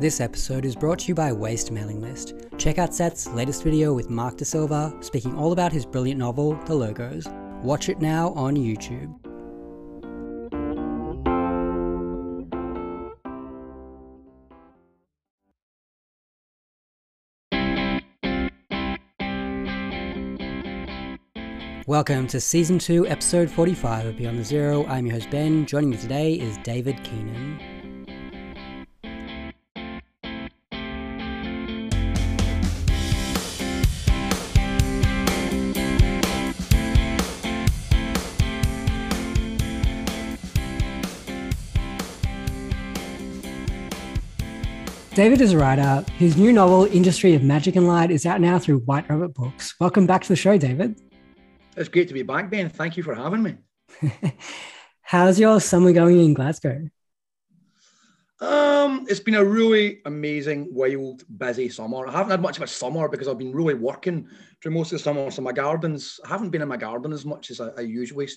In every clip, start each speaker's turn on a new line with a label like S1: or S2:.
S1: This episode is brought to you by Waste Mailing List. Check out Seth's latest video with Mark De Silva, speaking all about his brilliant novel, The Logos. Watch it now on YouTube. Welcome to Season 2, Episode 45 of Beyond the Zero. I'm your host Ben. Joining me today is David Keenan. David is a writer. His new novel, Industry of Magic and Light, is out now through White Rabbit Books. Welcome back to the show, David.
S2: It's great to be back, Ben. Thank you for having me.
S1: How's your summer going in Glasgow?
S2: Um, it's been a really amazing, wild, busy summer. I haven't had much of a summer because I've been really working through most of the summer. So my gardens, I haven't been in my garden as much as I, I usually,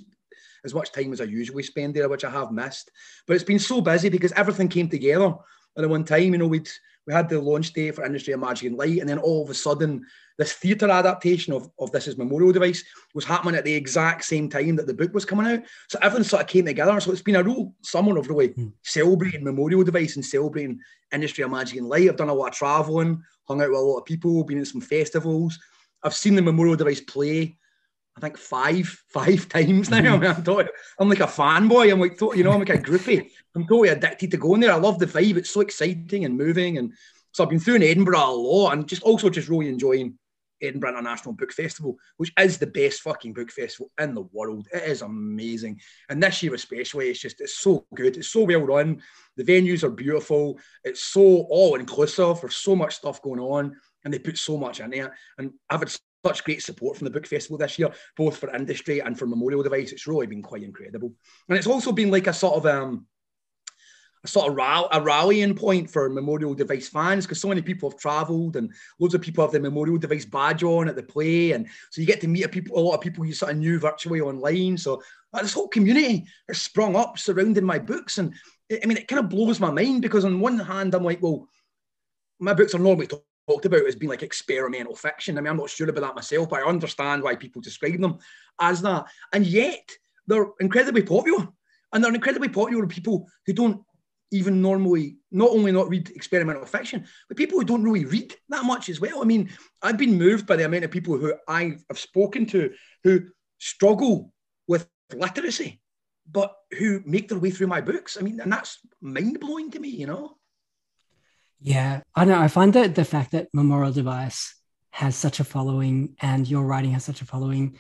S2: as much time as I usually spend there, which I have missed. But it's been so busy because everything came together at one time. You know, we'd we had the launch day for Industry of Magic and Light, and then all of a sudden, this theatre adaptation of, of This Is Memorial Device was happening at the exact same time that the book was coming out. So everything sort of came together. So it's been a real summer of really mm. celebrating Memorial Device and celebrating Industry of Magic and Light. I've done a lot of travelling, hung out with a lot of people, been at some festivals. I've seen the Memorial Device play I think five, five times now. Mm-hmm. I I'm like a fanboy. I'm like, you know, I'm like a groupie. I'm totally addicted to going there. I love the vibe. It's so exciting and moving. And so I've been through in Edinburgh a lot and just also just really enjoying Edinburgh International Book Festival, which is the best fucking book festival in the world. It is amazing. And this year especially, it's just, it's so good. It's so well run. The venues are beautiful. It's so all inclusive. There's so much stuff going on and they put so much in there. And I've had such great support from the book festival this year, both for industry and for Memorial Device. It's really been quite incredible, and it's also been like a sort of um, a sort of a rallying point for Memorial Device fans because so many people have travelled and loads of people have the Memorial Device badge on at the play, and so you get to meet a people, a lot of people you sort of knew virtually online. So uh, this whole community has sprung up surrounding my books, and I mean it kind of blows my mind because on one hand I'm like, well, my books are normally talked about as being like experimental fiction. I mean, I'm not sure about that myself, but I understand why people describe them as that. And yet they're incredibly popular. And they're incredibly popular with people who don't even normally not only not read experimental fiction, but people who don't really read that much as well. I mean, I've been moved by the amount of people who I have spoken to who struggle with literacy, but who make their way through my books. I mean, and that's mind blowing to me, you know.
S1: Yeah, I know. I find that the fact that Memorial Device has such a following and your writing has such a following,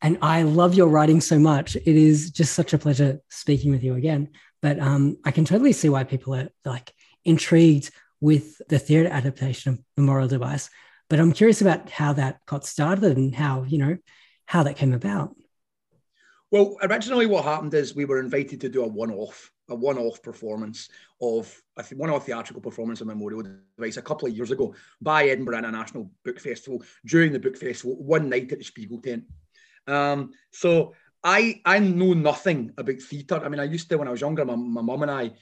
S1: and I love your writing so much. It is just such a pleasure speaking with you again. But um, I can totally see why people are like intrigued with the theatre adaptation of Memorial Device. But I'm curious about how that got started and how you know how that came about.
S2: Well, originally, what happened is we were invited to do a one-off a one-off performance of a one-off theatrical performance of Memorial Device a couple of years ago by Edinburgh International Book Festival during the book festival, one night at the Spiegel tent. Um, so I I know nothing about theatre. I mean, I used to when I was younger. My, my mum and I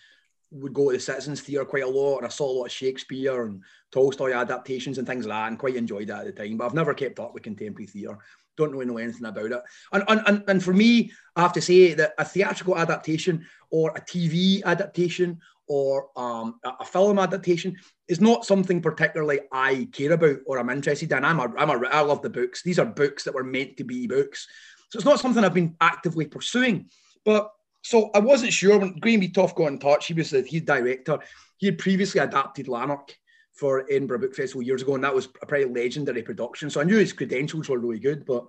S2: would go to the Citizens Theatre quite a lot, and I saw a lot of Shakespeare and Tolstoy adaptations and things like that, and quite enjoyed that at the time. But I've never kept up with contemporary theatre don't really know anything about it. And, and, and, for me, I have to say that a theatrical adaptation or a TV adaptation or um, a film adaptation is not something particularly I care about or I'm interested in. I'm a, I'm a, I love the books. These are books that were meant to be books. So it's not something I've been actively pursuing. But so I wasn't sure when Graham Eatough got in touch. He was the his director. He had previously adapted Lanark for Edinburgh Book Festival years ago, and that was a pretty legendary production. So I knew his credentials were really good, but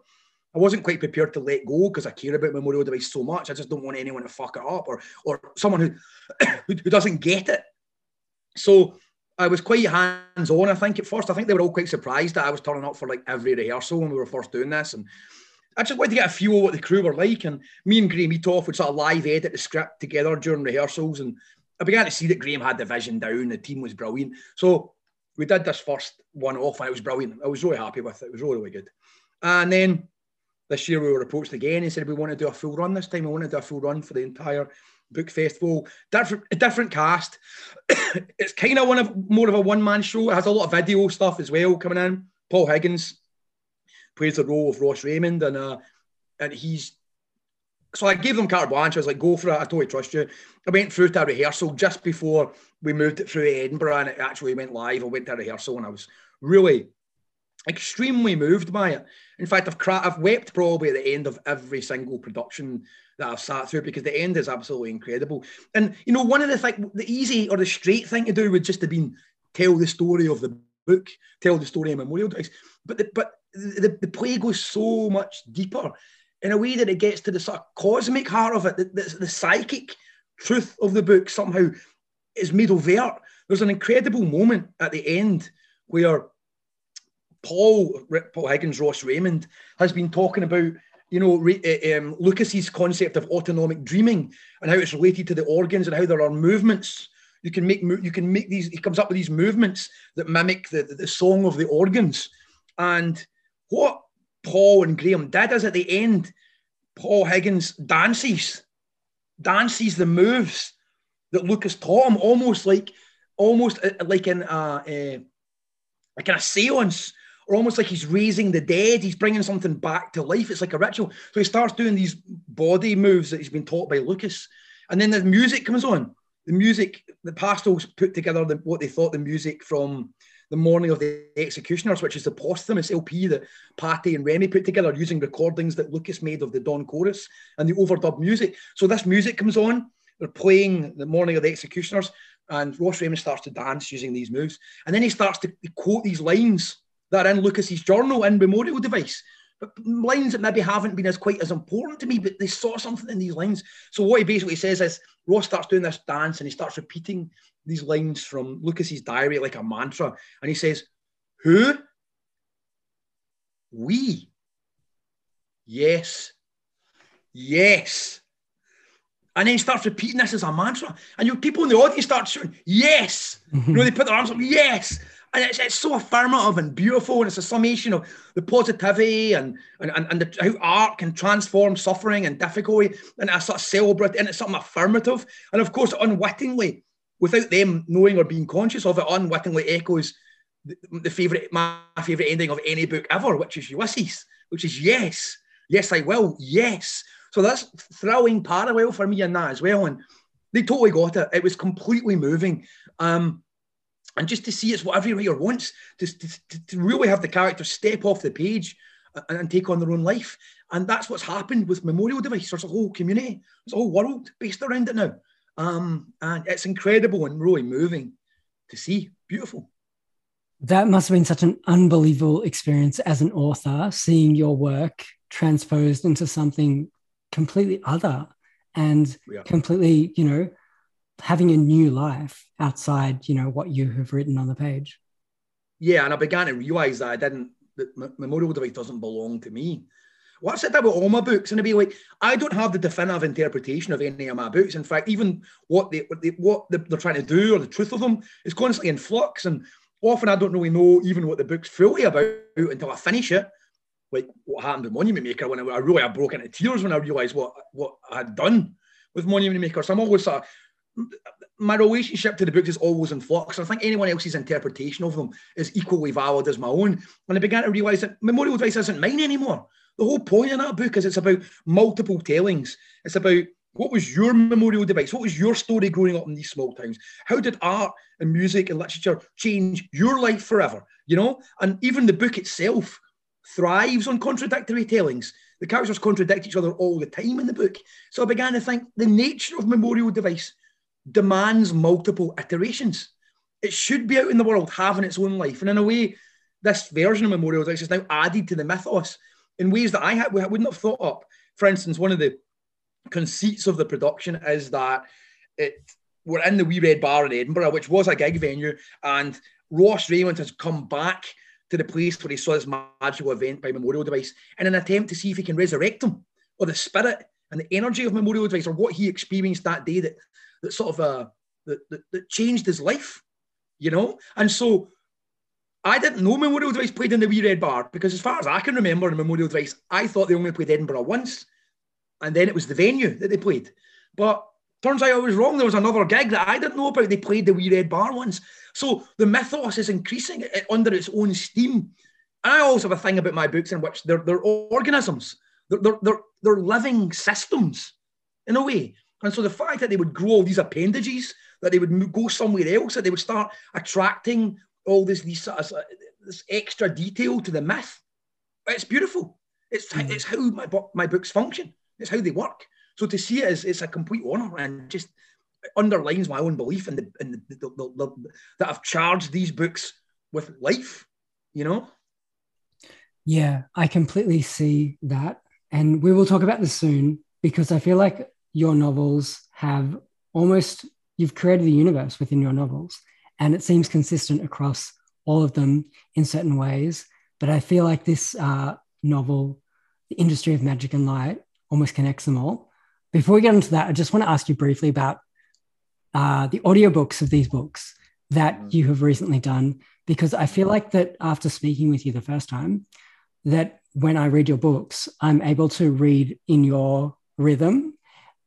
S2: I wasn't quite prepared to let go because I care about Memorial Device so much. I just don't want anyone to fuck it up or or someone who who, doesn't get it. So I was quite hands on. I think at first, I think they were all quite surprised that I was turning up for like every rehearsal when we were first doing this, and I just wanted to get a feel of what the crew were like. And me and Graham Eatough would sort of live edit the script together during rehearsals, and I began to see that Graham had the vision down. The team was brilliant. So we did this first one off and it was brilliant. I was really happy with it. It was really, really good. And then this year we were approached again and said we want to do a full run this time. We want to do a full run for the entire book festival. Different, a different cast. it's kind of one of more of a one man show. It has a lot of video stuff as well coming in. Paul Higgins plays the role of Ross Raymond, and uh, and he's so I gave them carte blanche. I was like, go for it. I totally trust you. I went through to a rehearsal just before we moved it through Edinburgh and it actually went live. I went to a rehearsal and I was really extremely moved by it. In fact, I've cra- I've wept probably at the end of every single production that I've sat through because the end is absolutely incredible. And you know, one of the thing, the easy or the straight thing to do would just have been tell the story of the book, tell the story of Memorial Days. But the, but the, the play goes so much deeper in a way that it gets to the sort of cosmic heart of it, the, the, the psychic truth of the book somehow is made overt. There's an incredible moment at the end where Paul, Paul Higgins, Ross Raymond has been talking about, you know, eh, um, Lucas's concept of autonomic dreaming and how it's related to the organs and how there are movements. You can make you can make these. He comes up with these movements that mimic the, the, the song of the organs. And what Paul and Graham did is at the end, Paul Higgins dances, dances the moves that Lucas taught him, almost like almost uh, uh like in a, a like in a seance or almost like he's raising the dead. He's bringing something back to life. It's like a ritual. So he starts doing these body moves that he's been taught by Lucas. And then the music comes on. The music, the pastels put together the, what they thought the music from the morning of the executioners, which is the posthumous LP that Patty and Remy put together using recordings that Lucas made of the Dawn chorus and the overdub music. So this music comes on. They're playing the morning of the executioners, and Ross Raymond starts to dance using these moves. And then he starts to quote these lines that are in Lucas's journal and memorial device. But lines that maybe haven't been as quite as important to me, but they saw something in these lines. So what he basically says is Ross starts doing this dance and he starts repeating these lines from Lucas's diary like a mantra, and he says, "Who? We? Yes, yes." And then he starts repeating this as a mantra, and your people in the audience start shouting, "Yes!" you know, they put their arms up, "Yes!" And it's, it's so affirmative and beautiful, and it's a summation of the positivity and and, and, and the, how art can transform suffering and difficulty and a sort of celebrate, and it's something affirmative. And of course, unwittingly, without them knowing or being conscious of it, unwittingly echoes the, the favorite, my favorite ending of any book ever, which is Ulysses, which is yes, yes, I will, yes. So that's thrilling parallel for me in that as well, and they totally got it. It was completely moving. Um, and just to see it's what every writer wants to, to, to really have the characters step off the page and, and, take on their own life. And that's what's happened with Memorial Device. There's a whole community, there's a whole world based around it now. Um, and it's incredible and really moving to see. Beautiful.
S1: That must have been such an unbelievable experience as an author, seeing your work transposed into something completely other and yeah. completely, you know, having a new life outside, you know, what you have written on the page.
S2: Yeah, and I began to realize that I didn't. That Memorial Device doesn't belong to me. Said that about all my books, and to be like, I don't have the definitive interpretation of any of my books. In fact, even what they what, they, what they're trying to do or the truth of them is constantly in flux, and often I don't really know even what the book's fully about until I finish it. Like what happened with Monument Maker when I, I really I broke into tears when I realised what what I had done with Monument Maker. So I'm always sort of my relationship to the books is always in flux. I think anyone else's interpretation of them is equally valid as my own. And I began to realise that Memorial Device isn't mine anymore. The whole point in that book is it's about multiple tellings. It's about what was your memorial device? What was your story growing up in these small towns? How did art and music and literature change your life forever? You know, and even the book itself thrives on contradictory tellings. The characters contradict each other all the time in the book. So I began to think the nature of memorial device demands multiple iterations. It should be out in the world having its own life. And in a way, this version of Memorial Device is now added to the mythos in ways that I, had, wouldn't have thought up. For instance, one of the conceits of the production is that it we're in the Wee Red Bar in Edinburgh, which was a gig venue, and Ross Raymond has come back to the place where he saw this magical event by Memorial Device in an attempt to see if he can resurrect him, or the spirit and the energy of Memorial Device, or what he experienced that day that that sort of uh, that, that, that changed his life, you know. And so I didn't know Memorial Device played in the Wee Red Bar because, as far as I can remember, in Memorial Device, I thought they only played Edinburgh once, and then it was the venue that they played. But turns out I was wrong. There was another gig that I didn't know about. They played the Wee Red Bar once. So the mythos is increasing under its own steam. And I also have a thing about my books in which they're, they're organisms, they're, they're, they're living systems in a way. And so the fact that they would grow all these appendages, that they would go somewhere else, that they would start attracting all this, these, uh, this extra detail to the myth, it's beautiful. It's, mm. it's how my, my books function. It's how they work. So to see it is it's a complete honour and just underlines my own belief in the, in the, the, the, that I've charged these books with life, you know?
S1: Yeah, I completely see that. And we will talk about this soon because I feel like your novels have almost, you've created a universe within your novels and it seems consistent across all of them in certain ways. But I feel like this uh, novel, The Industry of Magic and Light, almost connects them all. Before we get into that, I just want to ask you briefly about uh, the audiobooks of these books that mm. you have recently done, because I feel like that after speaking with you the first time, that when I read your books, I'm able to read in your rhythm.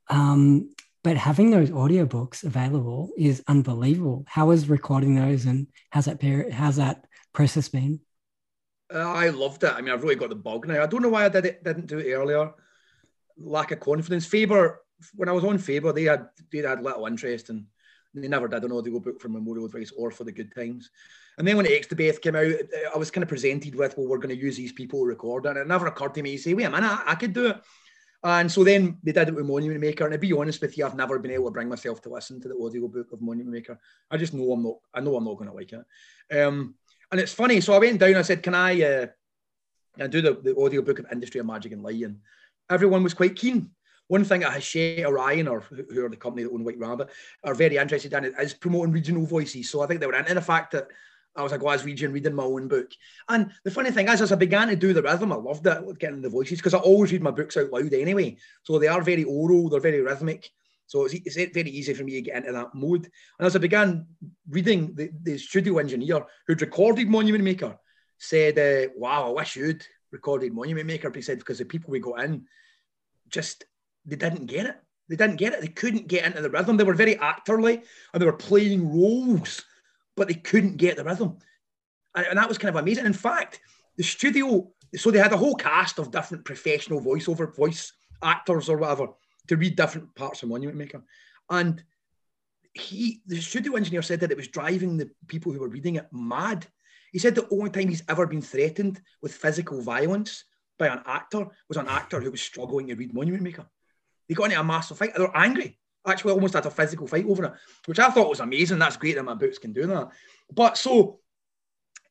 S1: Um, but having those audiobooks available is unbelievable. How is recording those and how's that period, how's that process been?
S2: Uh, I loved it. I mean, I've really got the bug now. I don't know why I did it, didn't do it earlier. Lack of confidence. Faber when I was on Faber, they had they had little interest and they never did an audio book for Memorial Device or for the Good Times. And then when Xstabeth came out, I was kind of presented with, well, we're going to use these people recording. And it never occurred to me to say, wait a minute, I, I could do it. And so then they did it with Monument Maker. And to be honest with you, I've never been able to bring myself to listen to the audio book of Monument Maker. I just know I'm not, I know I'm not going to like it. Um, and it's funny. So I went down, I said, can I, uh, I do the, the audio book of Industry of Magic and Light? And everyone was quite keen. One thing that Hachette Orion, or who are the company that own White Rabbit, are very interested in is promoting regional voices. So I think they were into the fact that I was a Glaswegian reading my own book. And the funny thing is, as I began to do the rhythm, I loved it, getting the voices, because I always read my books out loud anyway. So they are very oral, they're very rhythmic. So it's, it's very easy for me to get into that mode. And as I began reading, the, the studio engineer who'd recorded Monument Maker said, uh, Wow, I wish you'd recorded Monument Maker. He said, because the people we got in just they didn't get it. They didn't get it. They couldn't get into the rhythm. They were very actorly and they were playing roles, but they couldn't get the rhythm. And, and that was kind of amazing. In fact, the studio, so they had a whole cast of different professional voiceover voice actors or whatever to read different parts of Monument Maker. And he, the studio engineer said that it was driving the people who were reading it mad. He said the only time he's ever been threatened with physical violence by an actor was an actor who was struggling to read Monument Maker. They got into a massive fight. They were angry. Actually, almost had a physical fight over it, which I thought was amazing. That's great that my books can do that. But so,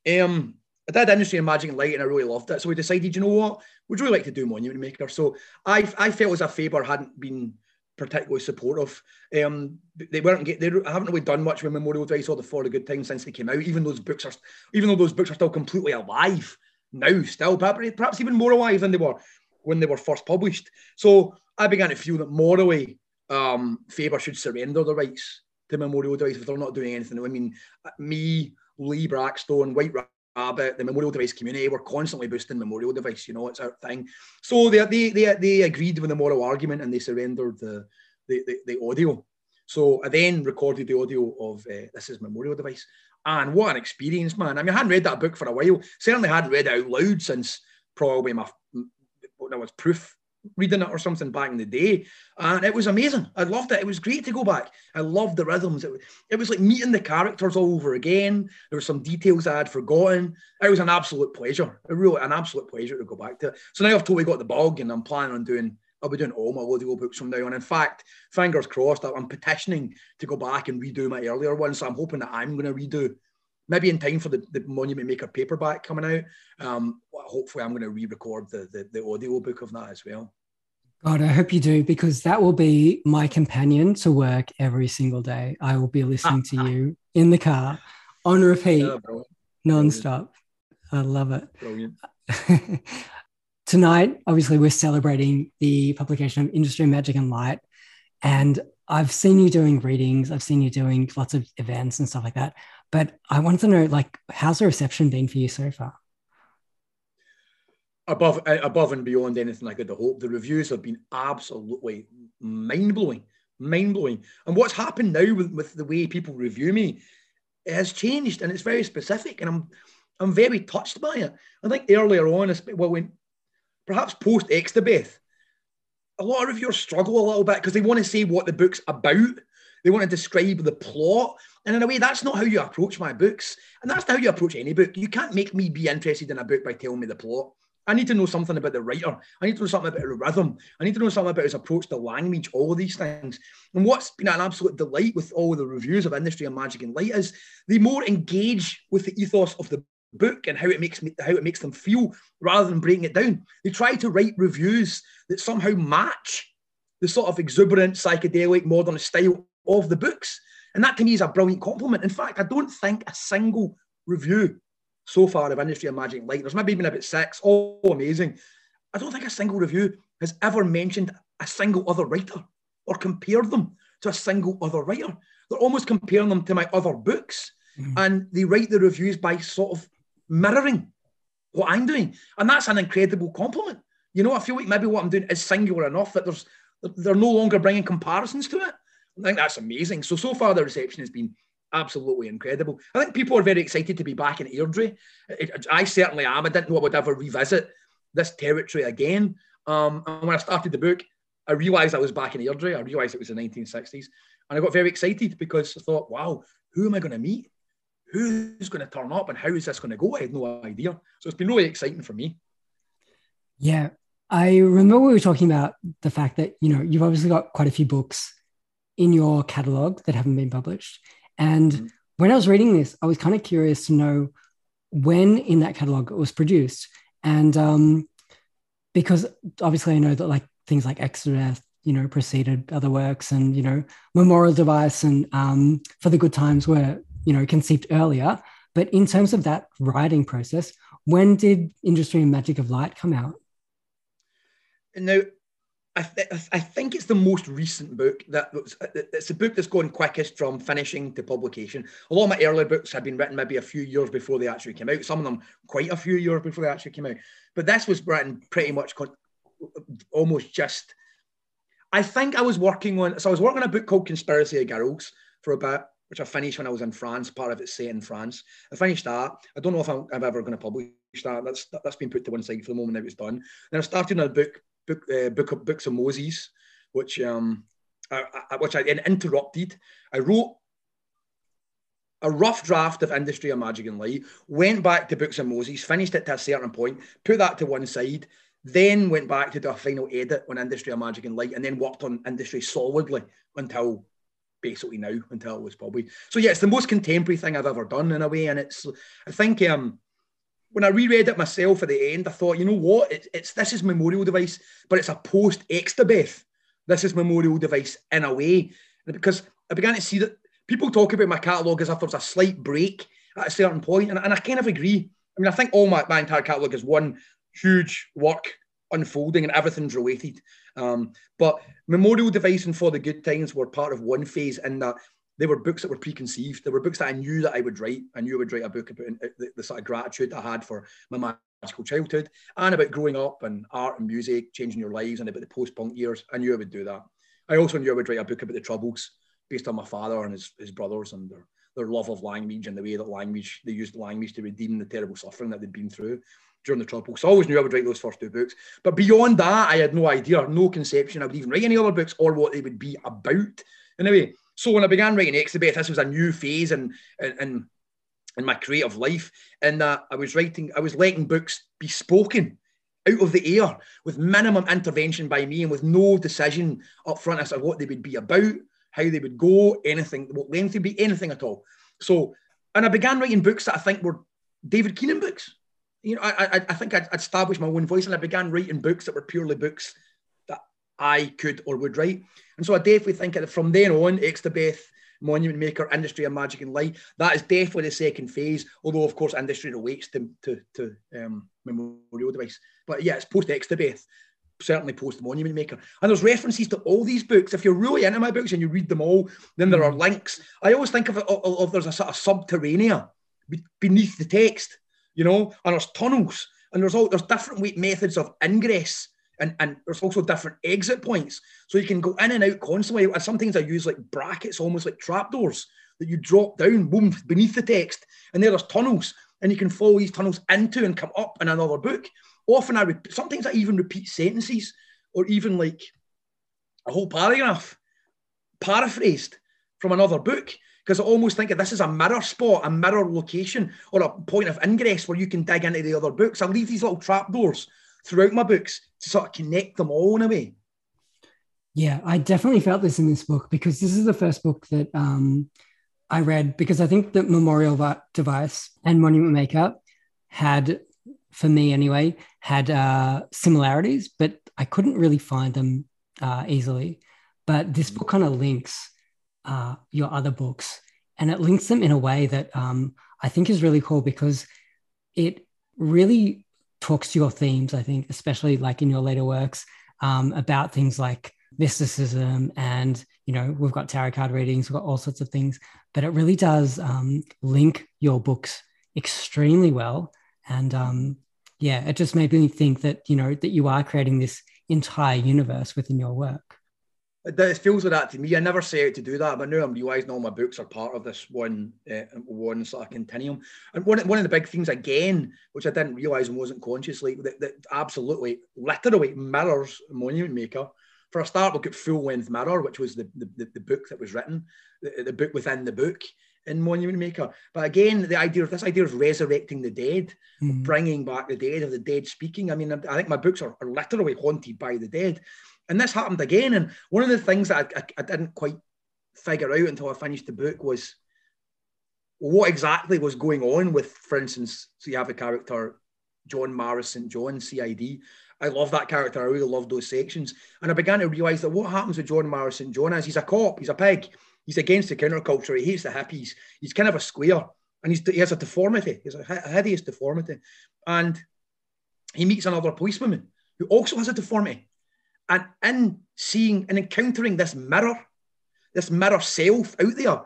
S2: um, I did Industry and Magic and Light, and I really loved it. So we decided, you know what, we'd really like to do Monument Maker. So I, I felt as if Faber hadn't been particularly supportive. Um, they weren't get, they haven't really done much with Memorial Device or the For the Good Times since they came out. Even those books are, even though those books are still completely alive now, still perhaps even more alive than they were when they were first published. So I began to feel that morally, um, Faber should surrender the rights to Memorial Device if they're not doing anything. I mean, me, Lee Brackstone, White Rabbit, the Memorial Device community were constantly boosting Memorial Device. You know, it's our thing. So they they they, they agreed with the moral argument and they surrendered the the, the, the audio. So I then recorded the audio of uh, this is Memorial Device. And what an experience, man. I mean, I hadn't read that book for a while. Certainly hadn't read it out loud since probably my there was proof reading it or something back in the day. And it was amazing. I loved it. It was great to go back. I loved the rhythms. It, it was like meeting the characters all over again. There were some details I had forgotten. It was an absolute pleasure. A real an absolute pleasure to go back to. So now I've totally got the bug and I'm planning on doing I'll be doing all my audio books from now on. In fact, fingers crossed, I'm petitioning to go back and redo my earlier ones. So I'm hoping that I'm going to redo maybe in time for the, the Monument Maker paperback coming out. Um, hopefully, I'm going to re-record the, the, the audio book of that as well.
S1: God, I hope you do because that will be my companion to work every single day. I will be listening to you in the car on repeat, yeah, non-stop. I love it. Brilliant. Tonight, obviously, we're celebrating the publication of Industry Magic and Light. And I've seen you doing readings, I've seen you doing lots of events and stuff like that. But I wanted to know, like, how's the reception been for you so far?
S2: Above, uh, above and beyond anything I could hope. The reviews have been absolutely mind blowing, mind blowing. And what's happened now with, with the way people review me has changed, and it's very specific. And I'm, I'm very touched by it. I think earlier on, well, when perhaps post Xstabeth, a lot of reviewers struggle a little bit because they want to say what the book's about. They want to describe the plot. And in a way, that's not how you approach my books. And that's not how you approach any book. You can't make me be interested in a book by telling me the plot. I need to know something about the writer. I need to know something about the rhythm. I need to know something about his approach to language, all these things. And what's been an absolute delight with all the reviews of Industry of Magic and Light is they more engage with the ethos of the book and how it makes me how it makes them feel rather than breaking it down. They try to write reviews that somehow match the sort of exuberant, psychedelic, modern style of the books. And that to me is a brilliant compliment. In fact, I don't think a single review so far of Industry of Magic Light, there's maybe been about six, all amazing. I don't think a single review has ever mentioned a single other writer or compared them to a single other writer. They're almost comparing them to my other books. Mm. And they write the reviews by sort of mirroring what I'm doing. And that's an incredible compliment. You know, I feel like maybe what I'm doing is singular enough that there's they're no longer bringing comparisons to it. I think that's amazing. So so far the reception has been absolutely incredible. I think people are very excited to be back in Airdrie. I certainly am. I didn't know I would ever revisit this territory again. Um, and when I started the book, I realised I was back in Airdrie. I realised it was the 1960s, and I got very excited because I thought, "Wow, who am I going to meet? Who's going to turn up, and how is this going to go?" I had no idea. So it's been really exciting for me.
S1: Yeah, I remember we were talking about the fact that you know you've obviously got quite a few books in your catalog that haven't been published, and mm-hmm. when I was reading this, I was kind of curious to know when in that catalog it was produced. And um, because obviously I know that like things like Exodus, you know, preceded other works and, you know, Memorial Device and um, For the Good Times were, you know, conceived earlier. But in terms of that writing process, when did Industry and Magic of Light come out?
S2: Now, I, th- I think it's the most recent book that it's uh, a book that's gone quickest from finishing to publication. A lot of my earlier books had been written maybe a few years before they actually came out. Some of them quite a few years before they actually came out. But this was written pretty much almost just. I think I was working on so I was working on a book called Conspiracy of Girls for a bit, which I finished when I was in France. Part of it set in France. I finished that. I don't know if I'm, I'm ever going to publish that. That's that's been put to one side for the moment. Now it's done. Then I started on a book book, uh, book of books of Moses, which um, I, I, which I interrupted. I wrote a rough draft of Industry of Magic and Light, went back to Books of Moses, finished it to a certain point, put that to one side, then went back to do a final edit on Industry of Magic and Light, and then worked on Industry solidly until basically now, until it was probably. So yeah, it's the most contemporary thing I've ever done in a way, and it's I think um when I reread it myself at the end, I thought, you know what? It, it's this is memorial device, but it's a post Xstabeth. This is memorial device in a way, because I began to see that people talk about my catalogue as if there's a slight break at a certain point, and, and I kind of agree. I mean, I think all my, my entire catalogue is one huge work unfolding and everything's related. Um, but Memorial Device and For the Good Times were part of one phase in that they were books that were preconceived. There were books that I knew that I would write. I knew I would write a book about uh, the, the sort of gratitude I had for my magical childhood and about growing up and art and music, changing your lives, and about the post-punk years. I knew I would do that. I also knew I would write a book about the Troubles based on my father and his, his brothers and their, their love of language and the way that language, they used language to redeem the terrible suffering that they'd been through during the Troubles. So I always knew I would write those first two books. But beyond that, I had no idea, no conception I would even write any other books or what they would be about. Anyway, so when I began writing Xstabeth, this was a new phase in, in, in my creative life, in that I was writing, I was letting books be spoken out of the air with minimum intervention by me and with no decision up front as to what they would be about, how they would go, anything, what length would be, anything at all. So, and I began writing books that I think were David Keenan books. You know, I, I, I think I'd established my own voice and I began writing books that were purely books I could or would write. And so I definitely think that from then on, Xstabeth, Monument Maker, Industry of Magic and Light, that is definitely the second phase, although of course industry relates to, to, to um, Memorial Device. But yeah, it's post Xstabeth certainly post Monument Maker. And there's references to all these books. If you're really into my books and you read them all, then there are mm. links. I always think of it of, of there's a sort of subterranean beneath the text, you know, and there's tunnels and there's all there's different methods of ingress and, and there's also different exit points. So you can go in and out constantly. And sometimes I use like brackets, almost like trapdoors that you drop down, boom, beneath the text. And there there's tunnels. And you can follow these tunnels into and come up in another book. Often I re- sometimes I even repeat sentences or even like a whole paragraph paraphrased from another book because I almost think of this as a mirror spot, a mirror location, or a point of ingress where you can dig into the other books. I leave these little trapdoors throughout my books to sort of connect them all in a way.
S1: Yeah, I definitely felt this in this book because this is the first book that um, I read because I think that Memorial Device and Monument Maker had, for me anyway, had uh, similarities, but I couldn't really find them uh, easily. But this book kind of links uh, your other books and it links them in a way that um, I think is really cool because it really talks to your themes, I think, especially like in your later works um, about things like mysticism and, you know, we've got tarot card readings, we've got all sorts of things, but it really does um, link your books extremely well. And um, yeah, it just made me think that, you know, that you are creating this entire universe within your work.
S2: It feels like that to me. I never set out to do that, but now I'm realizing all my books are part of this one, uh, one sort of continuum. And one, one of the big things again, which I didn't realize and wasn't consciously, that, that absolutely, literally mirrors Monument Maker. For a start, we've got Full Length Mirror, which was the, the, the book that was written, the, the book within the book in Monument Maker. But again, the idea of this idea of resurrecting the dead, mm. bringing back the dead, of the dead speaking. I mean, I think my books are, are literally haunted by the dead. And this happened again. And one of the things that I, I, I didn't quite figure out until I finished the book was what exactly was going on with, for instance, so you have a character, John Maris St. John, CID. I love that character. I really love those sections. And I began to realise that what happens with John Maris St. John is he's a cop, he's a pig, he's against the counterculture, he hates the hippies, he's kind of a square, and he's, he has a deformity, he's a hideous deformity. And he meets another policewoman who also has a deformity. And in seeing and encountering this mirror, this mirror self out there,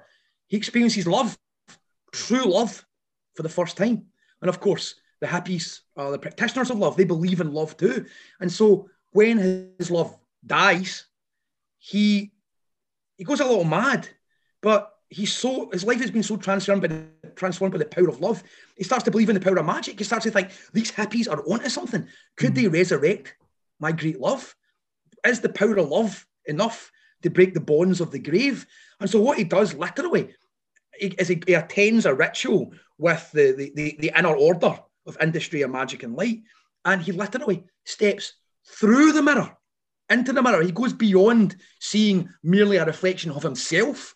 S2: he experiences love, true love, for the first time. And of course, the hippies are the practitioners of love. They believe in love too. And so when his love dies, he he goes a little mad. But he's so his life has been so transformed by the, transformed by the power of love. He starts to believe in the power of magic. He starts to think these hippies are onto something. Could mm. they resurrect my great love? Is the power of love enough to break the bonds of the grave? And so what he does literally is he, he attends a ritual with the, the, the, the inner order of industry and magic and light. And he literally steps through the mirror into the mirror. He goes beyond seeing merely a reflection of himself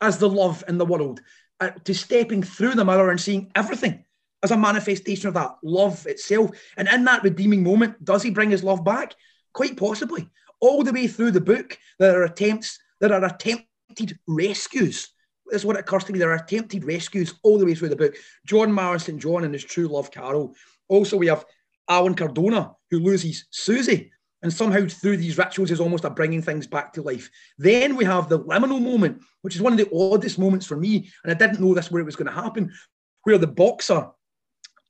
S2: as the love in the world uh, to stepping through the mirror and seeing everything as a manifestation of that love itself. And in that redeeming moment, does he bring his love back? Quite possibly all the way through the book, there are attempts, there are attempted rescues. That's what it occurs to me. There are attempted rescues all the way through the book. John St. John and his true love, Carol. Also, we have Alan Cardona, who loses Susie, and somehow through these rituals is almost a bringing things back to life. Then we have the liminal moment, which is one of the oddest moments for me, and I didn't know this where it was going to happen, where the boxer,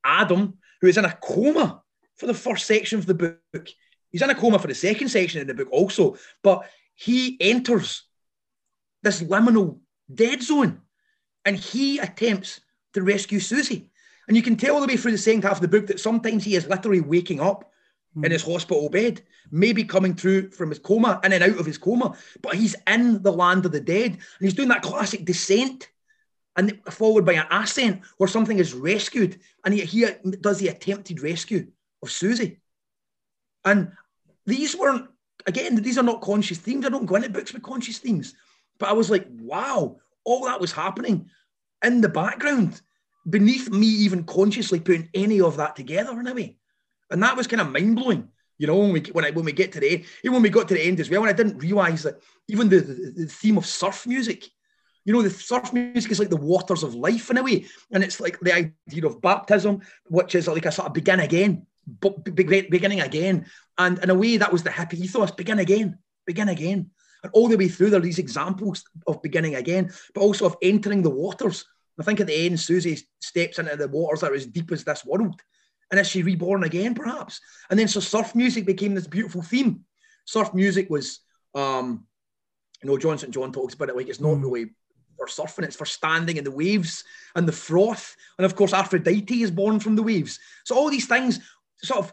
S2: Adam, who is in a coma for the first section of the book, He's in a coma for the second section in the book also, but he enters this liminal dead zone and he attempts to rescue Susie. And you can tell all the way through the second half of the book that sometimes he is literally waking up mm. in his hospital bed, maybe coming through from his coma, in and out of his coma, but he's in the land of the dead. And he's doing that classic descent and followed by an ascent where something is rescued. And he, he does the attempted rescue of Susie. And these weren't, again, these are not conscious themes. I don't go into books with conscious themes. But I was like, wow, all that was happening in the background beneath me even consciously putting any of that together in a way. And that was kind of mind blowing. You know, when we when, I, when we get to the end, even when we got to the end as well, and I didn't realize that even the, the, the theme of surf music, you know, the surf music is like the waters of life in a way, and it's like the idea of baptism, which is like a sort of begin again beginning again. And in a way, that was the hippie ethos begin again, begin again. And all the way through, there are these examples of beginning again, but also of entering the waters. I think at the end, Susie steps into the waters that are as deep as this world. And is she reborn again, perhaps? And then so surf music became this beautiful theme. Surf music was, um, you know, John St. John talks about it like it's not mm. really for surfing, it's for standing in the waves and the froth. And of course, Aphrodite is born from the waves. So all these things sort of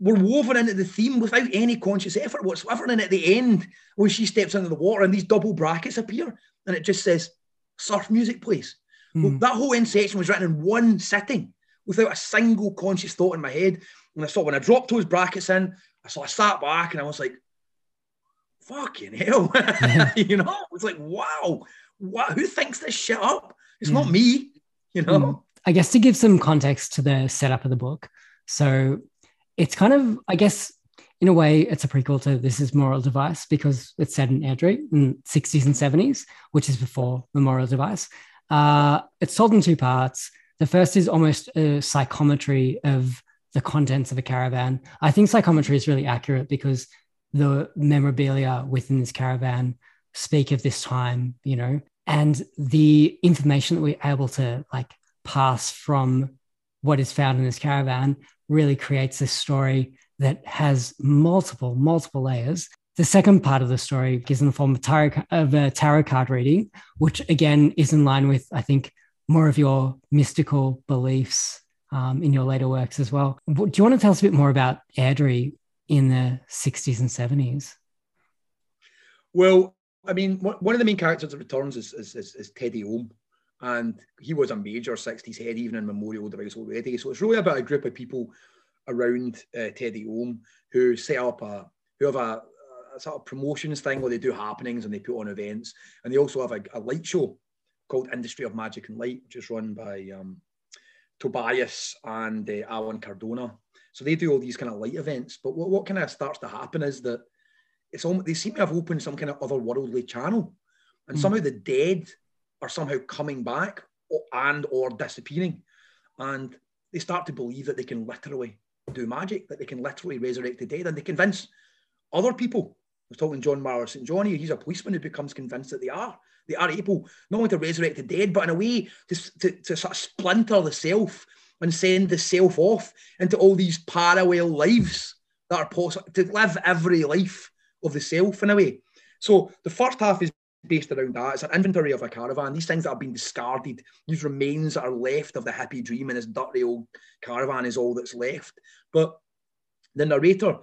S2: were woven into the theme without any conscious effort whatsoever. And at the end, when she steps into the water and these double brackets appear, and it just says surf music plays. Mm. Well, that whole end section was written in one sitting without a single conscious thought in my head. And I saw when I dropped those brackets in, I saw I sat back and I was like, fucking hell. Yeah. you know, it was like, wow, what, who thinks this shit up? It's yeah. not me, you know. Mm.
S1: I guess to give some context to the setup of the book. So it's kind of, I guess, in a way, it's a prequel to This is Memorial Device because it's set in Airdrie in 60s and 70s, which is before Memorial Device. Uh, it's told in two parts. The first is almost a psychometry of the contents of a caravan. I think psychometry is really accurate because the memorabilia within this caravan speak of this time, you know, and the information that we're able to like pass from what is found in this caravan really creates this story that has multiple, multiple layers. The second part of the story gives in the form of, tarot, of a tarot card reading, which again is in line with, I think, more of your mystical beliefs um, in your later works as well. Do you want to tell us a bit more about Airdrie in the 60s and 70s?
S2: Well, I mean, one of the main characters that returns is, is, is, is Teddy Ohm, and he was a major 60s head, even in Memorial Device already. So it's really about a group of people around uh, Teddy Ohm who set up a, who have a, a, sort of promotions thing where they do happenings and they put on events. And they also have a, a light show called Industry of Magic and Light, which is run by um, Tobias and uh, Alan Cardona. So they do all these kind of light events. But what, what kind of starts to happen is that it's almost, they seem to have opened some kind of otherworldly channel. And mm. somehow the dead are somehow coming back and or disappearing. And they start to believe that they can literally do magic, that they can literally resurrect the dead, and they convince other people. I was talking to John Marler St. Johnny, he's a policeman who becomes convinced that they are. They are able not only to resurrect the dead, but in a way to, to, to sort of splinter the self and send the self off into all these parallel lives that are possible, to live every life of the self in a way. So the first half is based around that. It's an inventory of a caravan. These things that have been discarded, these remains that are left of the hippie dream and this dirty old caravan is all that's left. But the narrator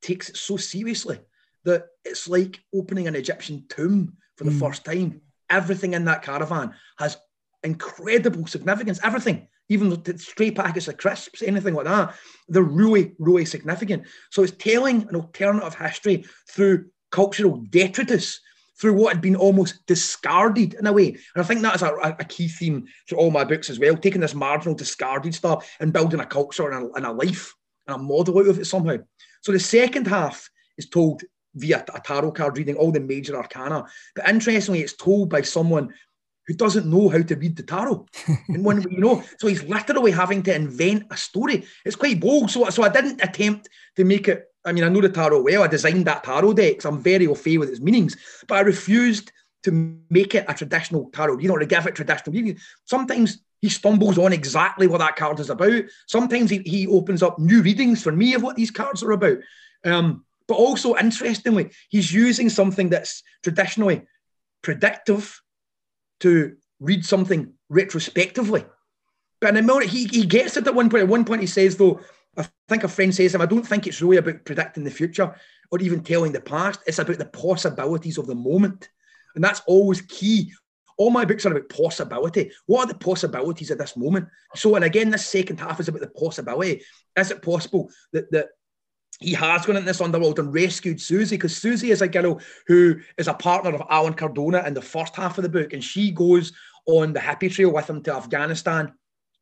S2: takes it so seriously that it's like opening an Egyptian tomb for the mm. first time. Everything in that caravan has incredible significance. Everything, even the stray packets of crisps, anything like that, they're really, really significant. So it's telling an alternative history through cultural detritus through what had been almost discarded in a way. And I think that is a, a key theme through all my books as well, taking this marginal, discarded stuff and building a culture and a, and a life and a model out of it somehow. So the second half is told via a tarot card reading, all the major arcana. But interestingly, it's told by someone who doesn't know how to read the tarot. and when you know, so he's literally having to invent a story. It's quite bold. So, so I didn't attempt to make it I mean, I know the tarot well. I designed that tarot deck, so I'm very au fait with its meanings. But I refused to make it a traditional tarot, you know, to give it traditional meaning. Sometimes he stumbles on exactly what that card is about. Sometimes he, he opens up new readings for me of what these cards are about. Um, but also, interestingly, he's using something that's traditionally predictive to read something retrospectively. But in a moment, he, he gets it at one point. At one point, he says, though, I think a friend says to him, I don't think it's really about predicting the future or even telling the past. It's about the possibilities of the moment. And that's always key. All my books are about possibility. What are the possibilities at this moment? So, and again, this second half is about the possibility. Is it possible that, that he has gone into this underworld and rescued Susie? Because Susie is a girl who is a partner of Alan Cardona in the first half of the book, and she goes on the happy trail with him to Afghanistan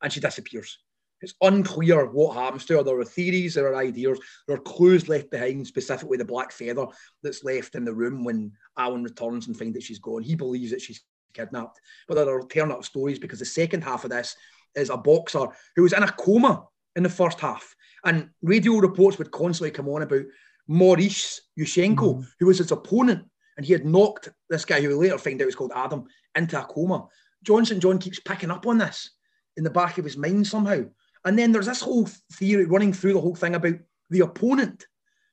S2: and she disappears. It's unclear what happens to her. There are theories, there are ideas, there are clues left behind, specifically the black feather that's left in the room when Alan returns and finds that she's gone. He believes that she's kidnapped. But there are alternative stories because the second half of this is a boxer who was in a coma in the first half. And radio reports would constantly come on about Maurice Yushchenko, mm. who was his opponent, and he had knocked this guy, who we later find out was called Adam, into a coma. John St. John keeps picking up on this in the back of his mind somehow. And then there's this whole theory running through the whole thing about the opponent.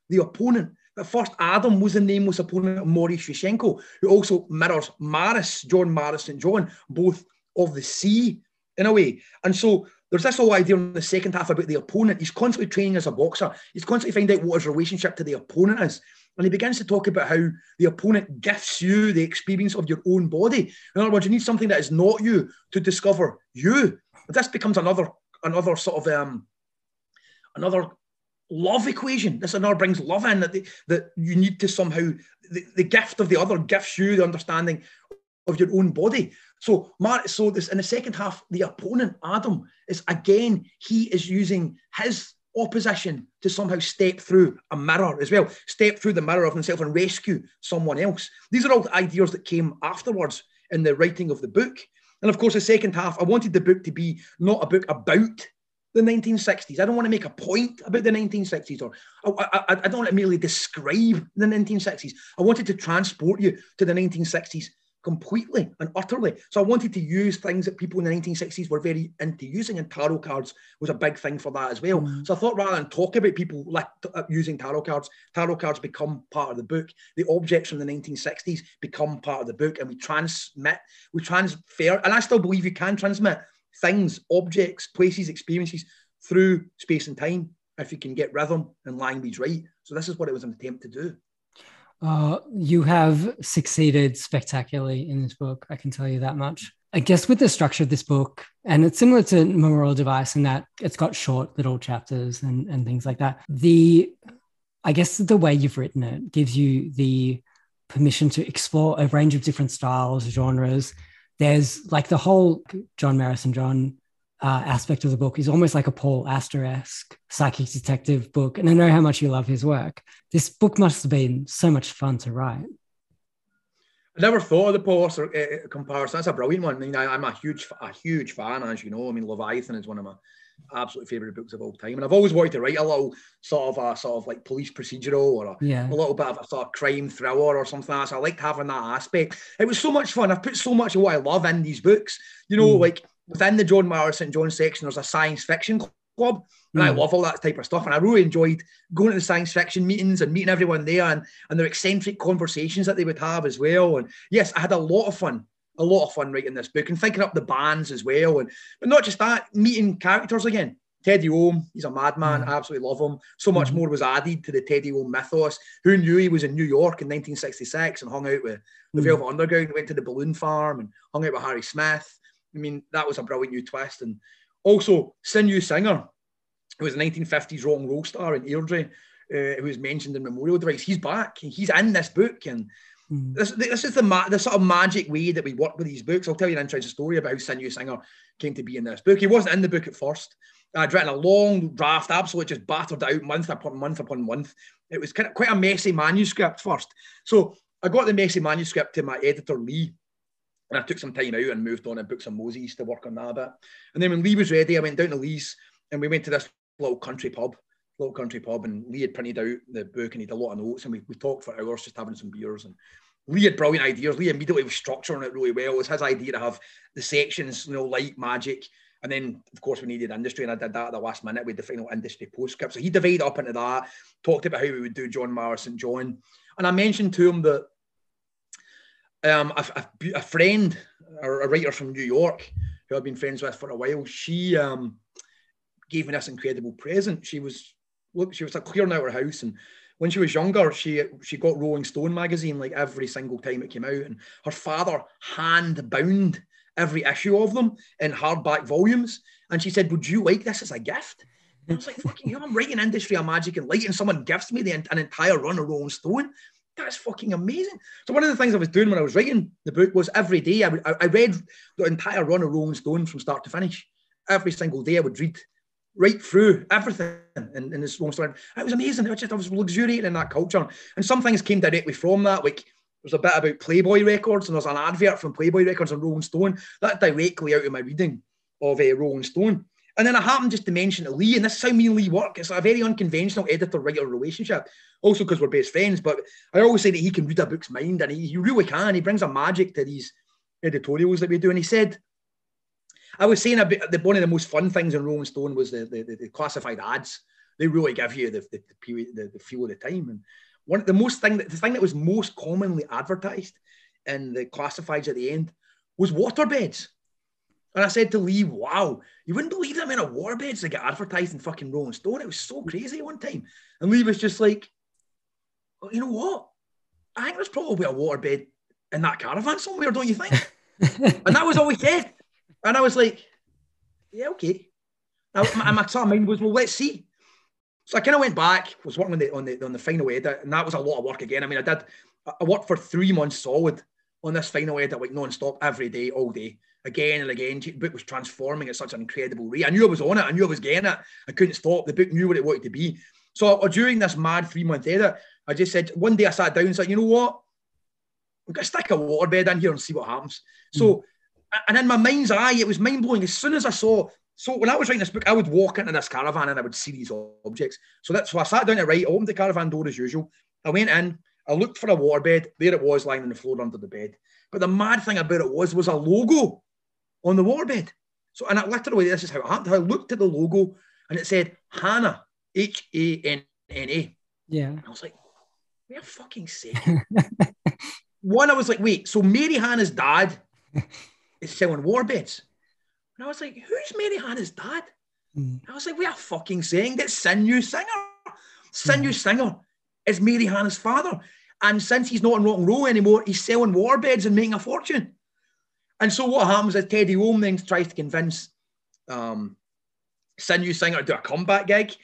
S2: The opponent. At first, Adam was the nameless opponent of Maurice Yushchenko, who also mirrors Maris, John Maris and John, both of the sea in a way. And so there's this whole idea in the second half about the opponent. He's constantly training as a boxer. He's constantly finding out what his relationship to the opponent is. And he begins to talk about how the opponent gifts you the experience of your own body. In other words, you need something that is not you to discover you. But this becomes another another sort of um, another love equation. This another brings love in that the, that you need to somehow the, the gift of the other gifts you the understanding of your own body. So, Mark, so this in the second half, the opponent Adam is again he is using his opposition to somehow step through a mirror as well, step through the mirror of himself and rescue someone else. These are all ideas that came afterwards in the writing of the book. And of course, the second half, I wanted the book to be not a book about the 1960s. I don't want to make a point about the 1960s or I, I, I don't want to merely describe the 1960s. I wanted to transport you to the 1960s completely and utterly. So I wanted to use things that people in the 1960s were very into using, and tarot cards was a big thing for that as well. Mm. So I thought rather than talk about people like uh, using tarot cards, tarot cards become part of the book. The objects from the 1960s become part of the book, and we transmit, we transfer, and I still believe you can transmit things, objects, places, experiences through space and time if you can get rhythm and language right. So this is what it was an attempt to do.
S1: Uh, you have succeeded spectacularly in this book. I can tell you that much. I guess with the structure of this book, and it's similar to Memorial Device in that it's got short little chapters and, and things like that. The, I guess the way you've written it gives you the permission to explore a range of different styles, genres. There's like the whole John Maris and John uh, aspect of the book is almost like a Paul Auster esque psychic detective book. And I know how much you love his work. This book must have been so much fun to write.
S2: I never thought of the Paul Auster uh, comparison. That's a brilliant one. I mean, I, am a huge, a huge fan, as you know. I mean, Leviathan is one of my absolute favorite books of all time, and I've always wanted to write a little sort of a sort of like police procedural or a, yeah. a little bit of a sort of crime thriller or something. So I liked having that aspect. It was so much fun. I've put so much of what I love in these books. You know, mm. like within the John Maris St. John section, there's a science fiction club. And mm. I hmm. love all that type of stuff. And I really enjoyed going to the science fiction meetings and meeting everyone there and, and their eccentric conversations that they would have as well. And yes, I had a lot of fun, a lot of fun writing this book and thinking up the bands as well. And but not just that, meeting characters again. Teddy Ohm, he's a madman. Mm. I absolutely love him. So much mm. more was added to the Teddy Ohm mythos. Who knew he was in New York in 1966 and hung out with the mm. Velvet Underground, went to the balloon farm and hung out with Harry Smith. I mean, that was a brilliant new twist. And also, Sinew Singer, who was a 1950s rock and roll star in Airdrie, uh, who was mentioned in Memorial Device, he's back. He's in this book. And mm. this, this is the, ma- the sort of magic way that we work with these books. I'll tell you an interesting story about how Sinew Singer came to be in this book. He wasn't in the book at first. I'd written a long draft, absolutely just battered out month upon month upon month. It was kind of quite a messy manuscript first. So I got the messy manuscript to my editor, Lee, and I took some time out and moved on and Books of Moses to work on that a bit. And then when Lee was ready, I went down to Lee's and we went to this little country pub, little country pub, and Lee had printed out the book and he had a lot of notes and we, we talked for hours just having some beers. And Lee had brilliant ideas. Lee immediately was structuring it really well. It was his idea to have the sections, you know, like magic. And then, of course, we needed industry, and I did that at the last minute with the final industry postscript. So he divided up into that, talked about how we would do John Maris St. John. And I mentioned to him that um, a, a, a, friend, a writer from New York, who I've been friends with for a while, she um, gave me this incredible present. She was look, she was like clearing out her house, and when she was younger, she she got Rolling Stone magazine like every single time it came out, and her father hand bound every issue of them in hardback volumes. And she said, "Would you like this as a gift?" And I was like, "Fucking, you know, I'm writing Industry of Magic and Light, and someone gives me the, an entire run of Rolling Stone." That's fucking amazing. So one of the things I was doing when I was writing the book was every day I, would, I read the entire run of Rolling Stone from start to finish. Every single day I would read right through everything in, in this Rolling Stone. It was amazing. I was just I was luxuriating in that culture, and some things came directly from that. Like there's a bit about Playboy Records, and there's an advert from Playboy Records and Rolling Stone. That directly out of my reading of uh, Rolling Stone. And then I happened just to mention to Lee, and this is how me and Lee work. It's a very unconventional editor-writer relationship. Also because we're best friends, but I always say that he can read a book's mind, and he, he really can. He brings a magic to these editorials that we do. And he said, I was saying a bit, the, one of the most fun things in Rolling Stone was the, the, the classified ads. They really give you the, the, the period, the, the feel of the time. And one the most thing that the thing that was most commonly advertised in the classifieds at the end was waterbeds. And I said to Lee, wow, you wouldn't believe the amount of waterbeds that get advertised in fucking Rolling Stone. It was so crazy one time. And Lee was just like, well, you know what? I think there's probably a waterbed in that caravan somewhere, don't you think? and that was all we said. And I was like, yeah, okay. And my, my sort of mind was, well, let's see. So I kind of went back, was working on the, on the on the final edit, and that was a lot of work again. I mean, I did I worked for three months solid on this final edit, like non-stop, every day, all day, again and again. The book was transforming at such an incredible rate. I knew I was on it. I knew I was getting it. I couldn't stop. The book knew what it wanted to be. So uh, during this mad three-month edit, I just said one day I sat down and said, you know what? I'm gonna stick a waterbed in here and see what happens. Mm. So, and in my mind's eye, it was mind blowing. As soon as I saw so when I was writing this book, I would walk into this caravan and I would see these objects. So that's so I sat down to write, I opened the caravan door as usual. I went in, I looked for a waterbed. There it was lying on the floor under the bed. But the mad thing about it was was a logo on the waterbed. So and I literally this is how it happened. I looked at the logo and it said Hannah, H A N N A.
S1: Yeah.
S2: And I was like, we're fucking sick. One, I was like, wait, so Mary Hannah's dad is selling waterbeds. And I was like, who's Mary Hannah's dad? Mm. I was like, we are fucking saying that Sinew Singer. Sinew mm. Singer is Mary Hannah's father. And since he's not in rock and roll anymore, he's selling warbeds and making a fortune. And so what happens is Teddy Ohm then tries to convince um, Sinew Singer to do a comeback gig.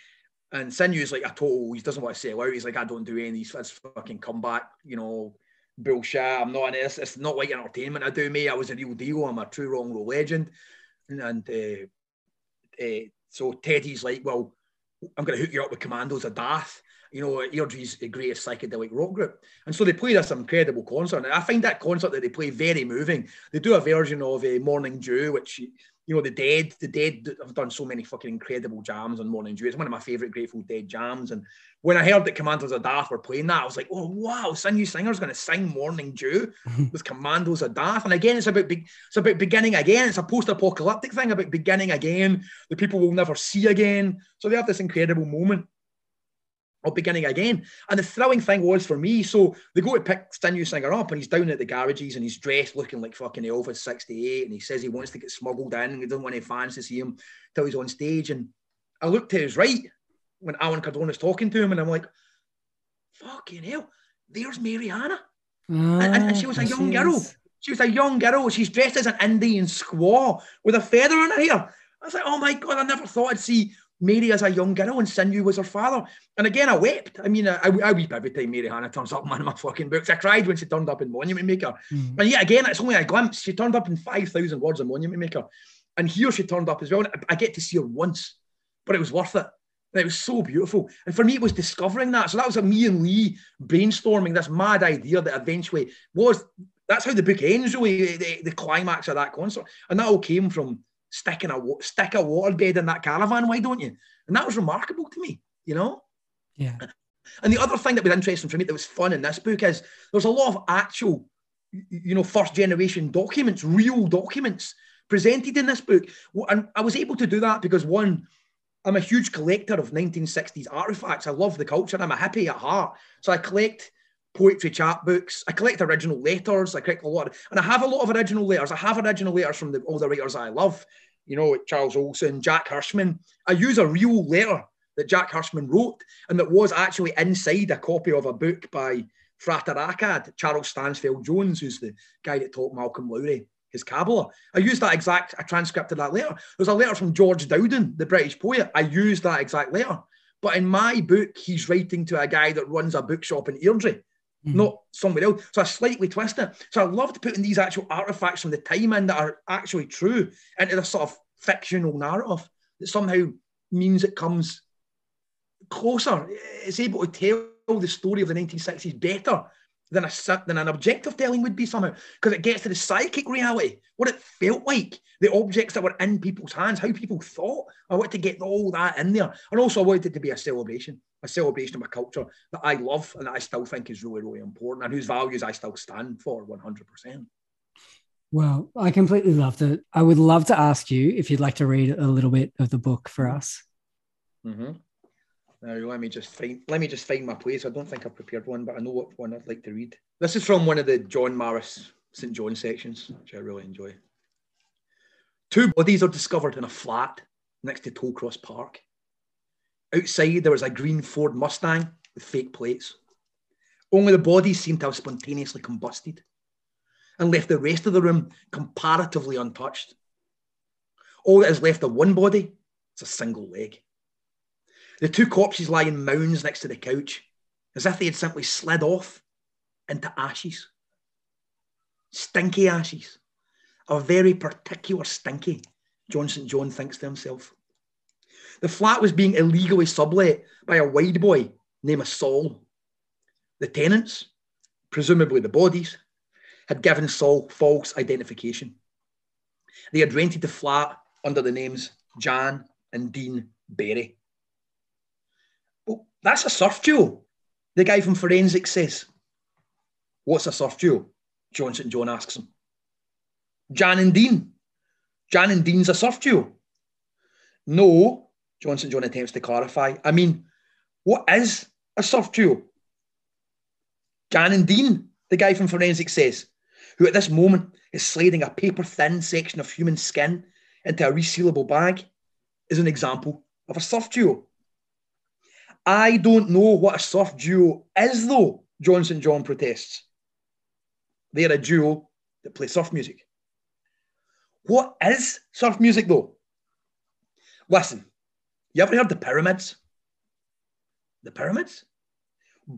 S2: And Sinew's like a total, he doesn't want to sell out. He's like, I don't do any of these fucking comeback, you know, bullshit. I'm not in this. It's not like entertainment I do, me. I was a real deal. I'm a true wrong roll legend and uh, uh, so Teddy's like, well, I'm going to hook you up with Commandos of Dath, you know, Airdrie's the greatest psychedelic rock group. And so they play this incredible concert. And I find that concert that they play very moving. They do a version of uh, Morning Dew, which you know, the Dead, the Dead have done so many fucking incredible jams on Morning Dew. It's one of my favourite Grateful Dead jams. And when I heard that Commandos of Dath were playing that, I was like, oh wow, Sinew Singer's going to sing Morning Dew with Commandos of Dath. And again, it's about be- it's about beginning again. It's a post-apocalyptic thing about beginning again. The people will never see again. So they have this incredible moment of beginning again. And the thrilling thing was for me, so they go to pick Sinew Singer up and he's down at the garages and he's dressed looking like fucking Elvis 68 and he says he wants to get smuggled in and he doesn't want any fans to see him till he's on stage. And I looked to his right when Alan Cardona's talking to him and I'm like, fucking hell, there's Mary Hannah. and, and, she was a ah, young girl. She was a young girl. She's dressed as an Indian squaw with a feather in her hair. I was like, oh my God, I never thought I'd see Mary as a young girl and Sinew was her father. And again, I wept. I mean, I, I weep every time Mary Hannah turns up in one of my fucking books. I cried when she turned up in Monument Maker. Mm. And yet again, it's only a glimpse. She turned up in 5,000 words of Monument Maker. And here she turned up as well. I get to see her once, but it was worth it. And it was so beautiful. And for me, it was discovering that. So that was a me and Lee brainstorming this mad idea that eventually was that's how the book ends, really, the, the climax of that concert. And that all came from sticking a stick a waterbed in that caravan. Why don't you? And that was remarkable to me, you know.
S1: Yeah.
S2: And the other thing that was interesting for me that was fun in this book is there's a lot of actual, you know, first generation documents, real documents presented in this book. And I was able to do that because one, I'm a huge collector of 1960s artifacts. I love the culture. I'm a hippie at heart. So I collect poetry chapbooks. I collect original letters. I collect a lot, of, and I have a lot of original letters. I have original letters from the, all the writers I love. You know, Charles Olson, Jack Hirschman. I use a real letter that Jack Hirschman wrote, and that was actually inside a copy of a book by Frater Achad, Charles Stansfeld Jones, who's the guy that taught Malcolm Lowry his Kabbalah. I used that exact transcript of that letter. There's a letter from George Dowden, the British poet. I used that exact letter. But in my book, he's writing to a guy that runs a bookshop in Airdrie mm-hmm. not somewhere else. So I slightly twist it. So I loved putting these actual artifacts from the time in that are actually true into this sort of fictional narrative that somehow means it comes closer. It's able to tell the story of the 1960s better than a than an objective telling would be somehow because it gets to the psychic reality, what it felt like, the objects that were in people's hands, how people thought. I wanted to get all that in there, and also I wanted it to be a celebration, a celebration of a culture that I love and that I still think is really really important and whose values I still stand for one hundred percent.
S1: Well, I completely loved it. I would love to ask you if you'd like to read a little bit of the book for us.
S2: Mm-hmm. Now let me just find let me just find my place. I don't think I've prepared one, but I know what one I'd like to read. This is from one of the John Maris St. John sections, which I really enjoy. Two bodies are discovered in a flat next to Tollcross Park. Outside there was a green Ford Mustang with fake plates. Only the bodies seemed to have spontaneously combusted and left the rest of the room comparatively untouched. All that is left of one body is a single leg. The two corpses lie in mounds next to the couch, as if they had simply slid off into ashes. Stinky ashes. A very particular stinky, John St. John thinks to himself. The flat was being illegally sublet by a wide boy named Saul. The tenants, presumably the bodies, had given Saul false identification. They had rented the flat under the names Jan and Dean Berry. Well, that's a surf duo, the guy from Forensics says. What's a surf duo? John St. John asks him. Jan and Dean. Jan and Dean's a surf duo. No, John St. John attempts to clarify. I mean, what is a surf duo? Jan and Dean, the guy from Forensic says who at this moment is sliding a paper thin section of human skin into a resealable bag, is an example of a surf duo. I don't know what a surf duo is, though, John St. John protests. They're a duo that play surf music. What is surf music, though? Listen, you ever heard the pyramids? The pyramids?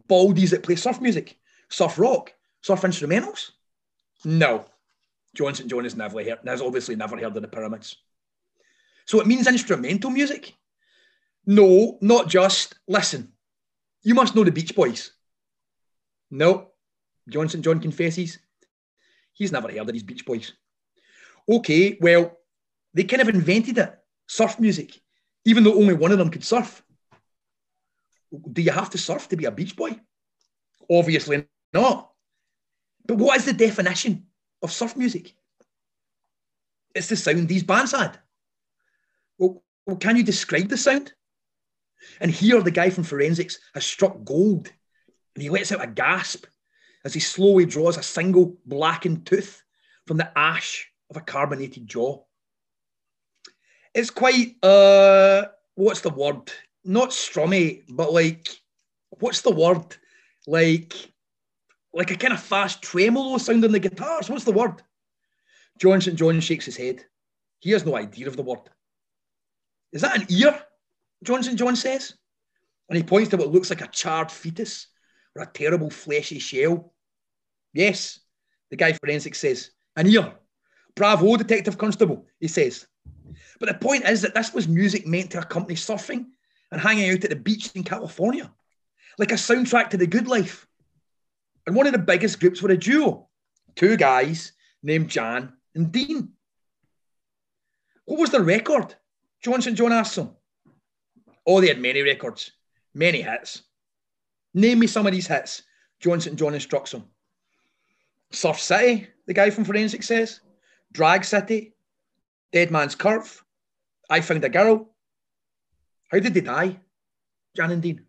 S2: Baldies that play surf music, surf rock, surf instrumentals. No. John St. John has never heard, has obviously never heard of the pyramids. So it means instrumental music? No, not just. Listen, you must know the Beach Boys. No. John St. John confesses he's never heard of these Beach Boys. Okay, well, they kind of invented it surf music, even though only one of them could surf. Do you have to surf to be a Beach Boy? Obviously not. But what is the definition of surf music? It's the sound these bands had. Well, well, can you describe the sound? And here the guy from forensics has struck gold and he lets out a gasp as he slowly draws a single blackened tooth from the ash of a carbonated jaw. It's quite, uh, what's the word? Not strummy, but like, what's the word? Like, like a kind of fast tremolo sound on the guitars. What's the word? John St. John shakes his head. He has no idea of the word. Is that an ear? John St. John says. And he points to what looks like a charred fetus or a terrible fleshy shell. Yes, the guy forensic says. An ear. Bravo, Detective Constable, he says. But the point is that this was music meant to accompany surfing and hanging out at the beach in California, like a soundtrack to the good life. And one of the biggest groups were a duo, two guys named Jan and Dean. What was the record? John St. John asked them. Oh, they had many records, many hits. Name me some of these hits. John St. John instructs them. Surf City, the guy from Forensic says. Drag City, Dead Man's Curve, I Found a Girl. How did they die? Jan and Dean.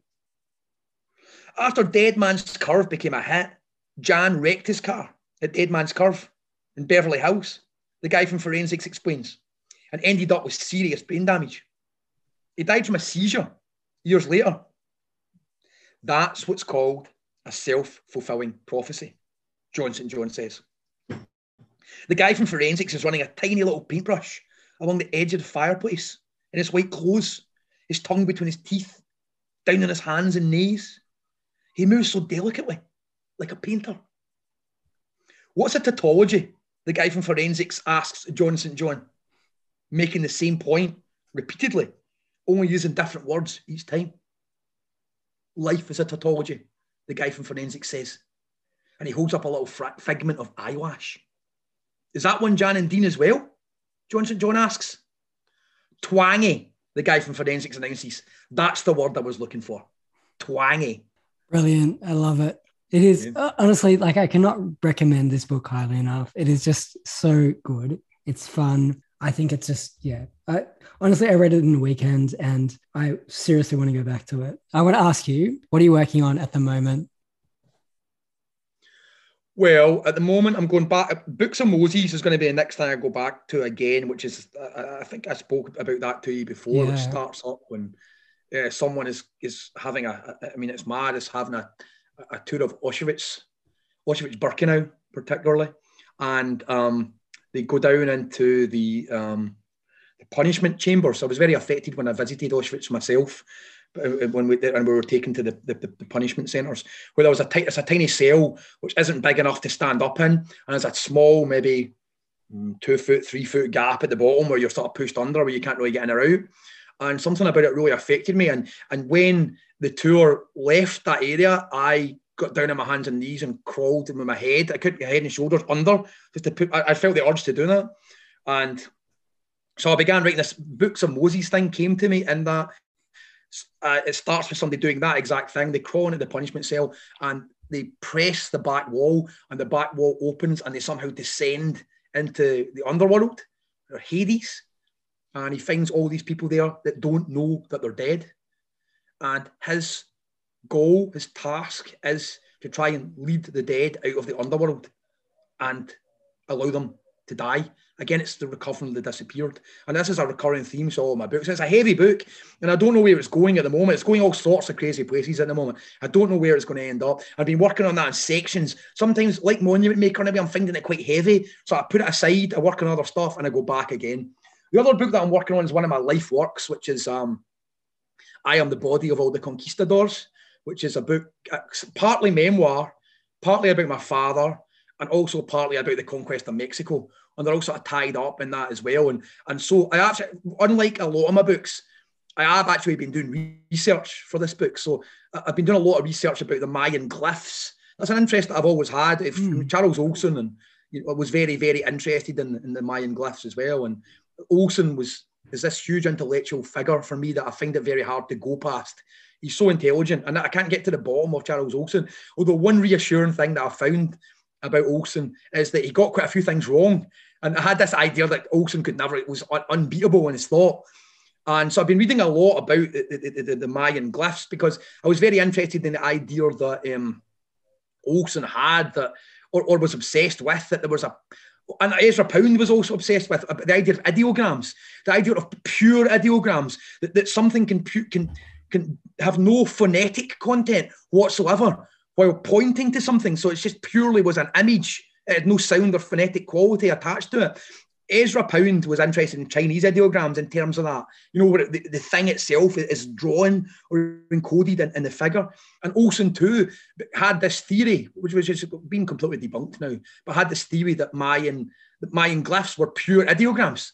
S2: After Dead Man's Curve became a hit, Jan wrecked his car at Dead Man's Curve in Beverly Hills, the guy from Forensics explains, and ended up with serious brain damage. He died from a seizure years later. That's what's called a self fulfilling prophecy, John St. John says. The guy from Forensics is running a tiny little paintbrush along the edge of the fireplace in his white clothes, his tongue between his teeth, down on his hands and knees. He moves so delicately, like a painter. What's a tautology? The guy from forensics asks John St. John, making the same point repeatedly, only using different words each time. Life is a tautology, the guy from forensics says. and he holds up a little figment of eyelash. Is that one Jan and Dean as well? John St. John asks. Twangy, the guy from Forensics Analysis. That's the word I was looking for. Twangy.
S1: Brilliant. I love it. It is yeah. uh, honestly like I cannot recommend this book highly enough. It is just so good. It's fun. I think it's just yeah. I, honestly, I read it in the weekend, and I seriously want to go back to it. I want to ask you, what are you working on at the moment?
S2: Well, at the moment, I'm going back. Books of Moses is going to be the next thing I go back to again, which is I, I think I spoke about that to you before. Yeah. It starts up when uh, someone is is having a. I mean, it's mad. It's having a, a tour of Auschwitz, Auschwitz Birkenau particularly, and um, they go down into the, um, the punishment chamber. So I was very affected when I visited Auschwitz myself. Uh, when we and we were taken to the, the, the punishment centres, where there was a t- it's a tiny cell which isn't big enough to stand up in, and there's a small maybe mm, two foot, three foot gap at the bottom where you're sort of pushed under, where you can't really get in or out. And something about it really affected me. And and when the tour left that area, I got down on my hands and knees and crawled with my head. I couldn't get head and shoulders under just to put. I, I, felt the urge to do that, and so I began writing this books of Moses thing came to me, and that uh, it starts with somebody doing that exact thing. They crawl into the punishment cell and they press the back wall, and the back wall opens, and they somehow descend into the underworld or Hades, and he finds all these people there that don't know that they're dead, and his goal, his task is to try and lead the dead out of the underworld and allow them to die. Again, it's the recovering the disappeared. And this is a recurring theme to all my books. It's a heavy book, and I don't know where it's going at the moment. It's going all sorts of crazy places at the moment. I don't know where it's going to end up. I've been working on that in sections. Sometimes, like Monument Maker, maybe I'm finding it quite heavy. So I put it aside, I work on other stuff, and I go back again. The other book that I'm working on is one of my life works, which is um, I Am the Body of All the Conquistadors which is a book partly memoir, partly about my father, and also partly about the conquest of Mexico. And they're all sort of tied up in that as well. And and so I actually, unlike a lot of my books, I have actually been doing research for this book. So I've been doing a lot of research about the Mayan glyphs. That's an interest that I've always had. If mm. Charles Olson and you know, was very, very interested in, in the Mayan glyphs as well. And Olson was is this huge intellectual figure for me that I find it very hard to go past he's so intelligent, and I can't get to the bottom of Charles Olson. Although one reassuring thing that I found about Olson is that he got quite a few things wrong, and I had this idea that Olson could never it was un- unbeatable in his thought. And so I've been reading a lot about the, the, the, the, Mayan glyphs because I was very interested in the idea that um, Olson had that, or, or was obsessed with that there was a and Ezra Pound was also obsessed with the idea of ideograms, the idea of pure ideograms, that, that something can can can have no phonetic content whatsoever while pointing to something. So it's just purely was an image. It had no sound or phonetic quality attached to it. Ezra Pound was interested in Chinese ideograms in terms of that, you know, where the, the thing itself is drawn or encoded in, in, the figure. And Olson too had this theory, which was just being completely debunked now, but had this theory that Mayan that Mayan glyphs were pure ideograms,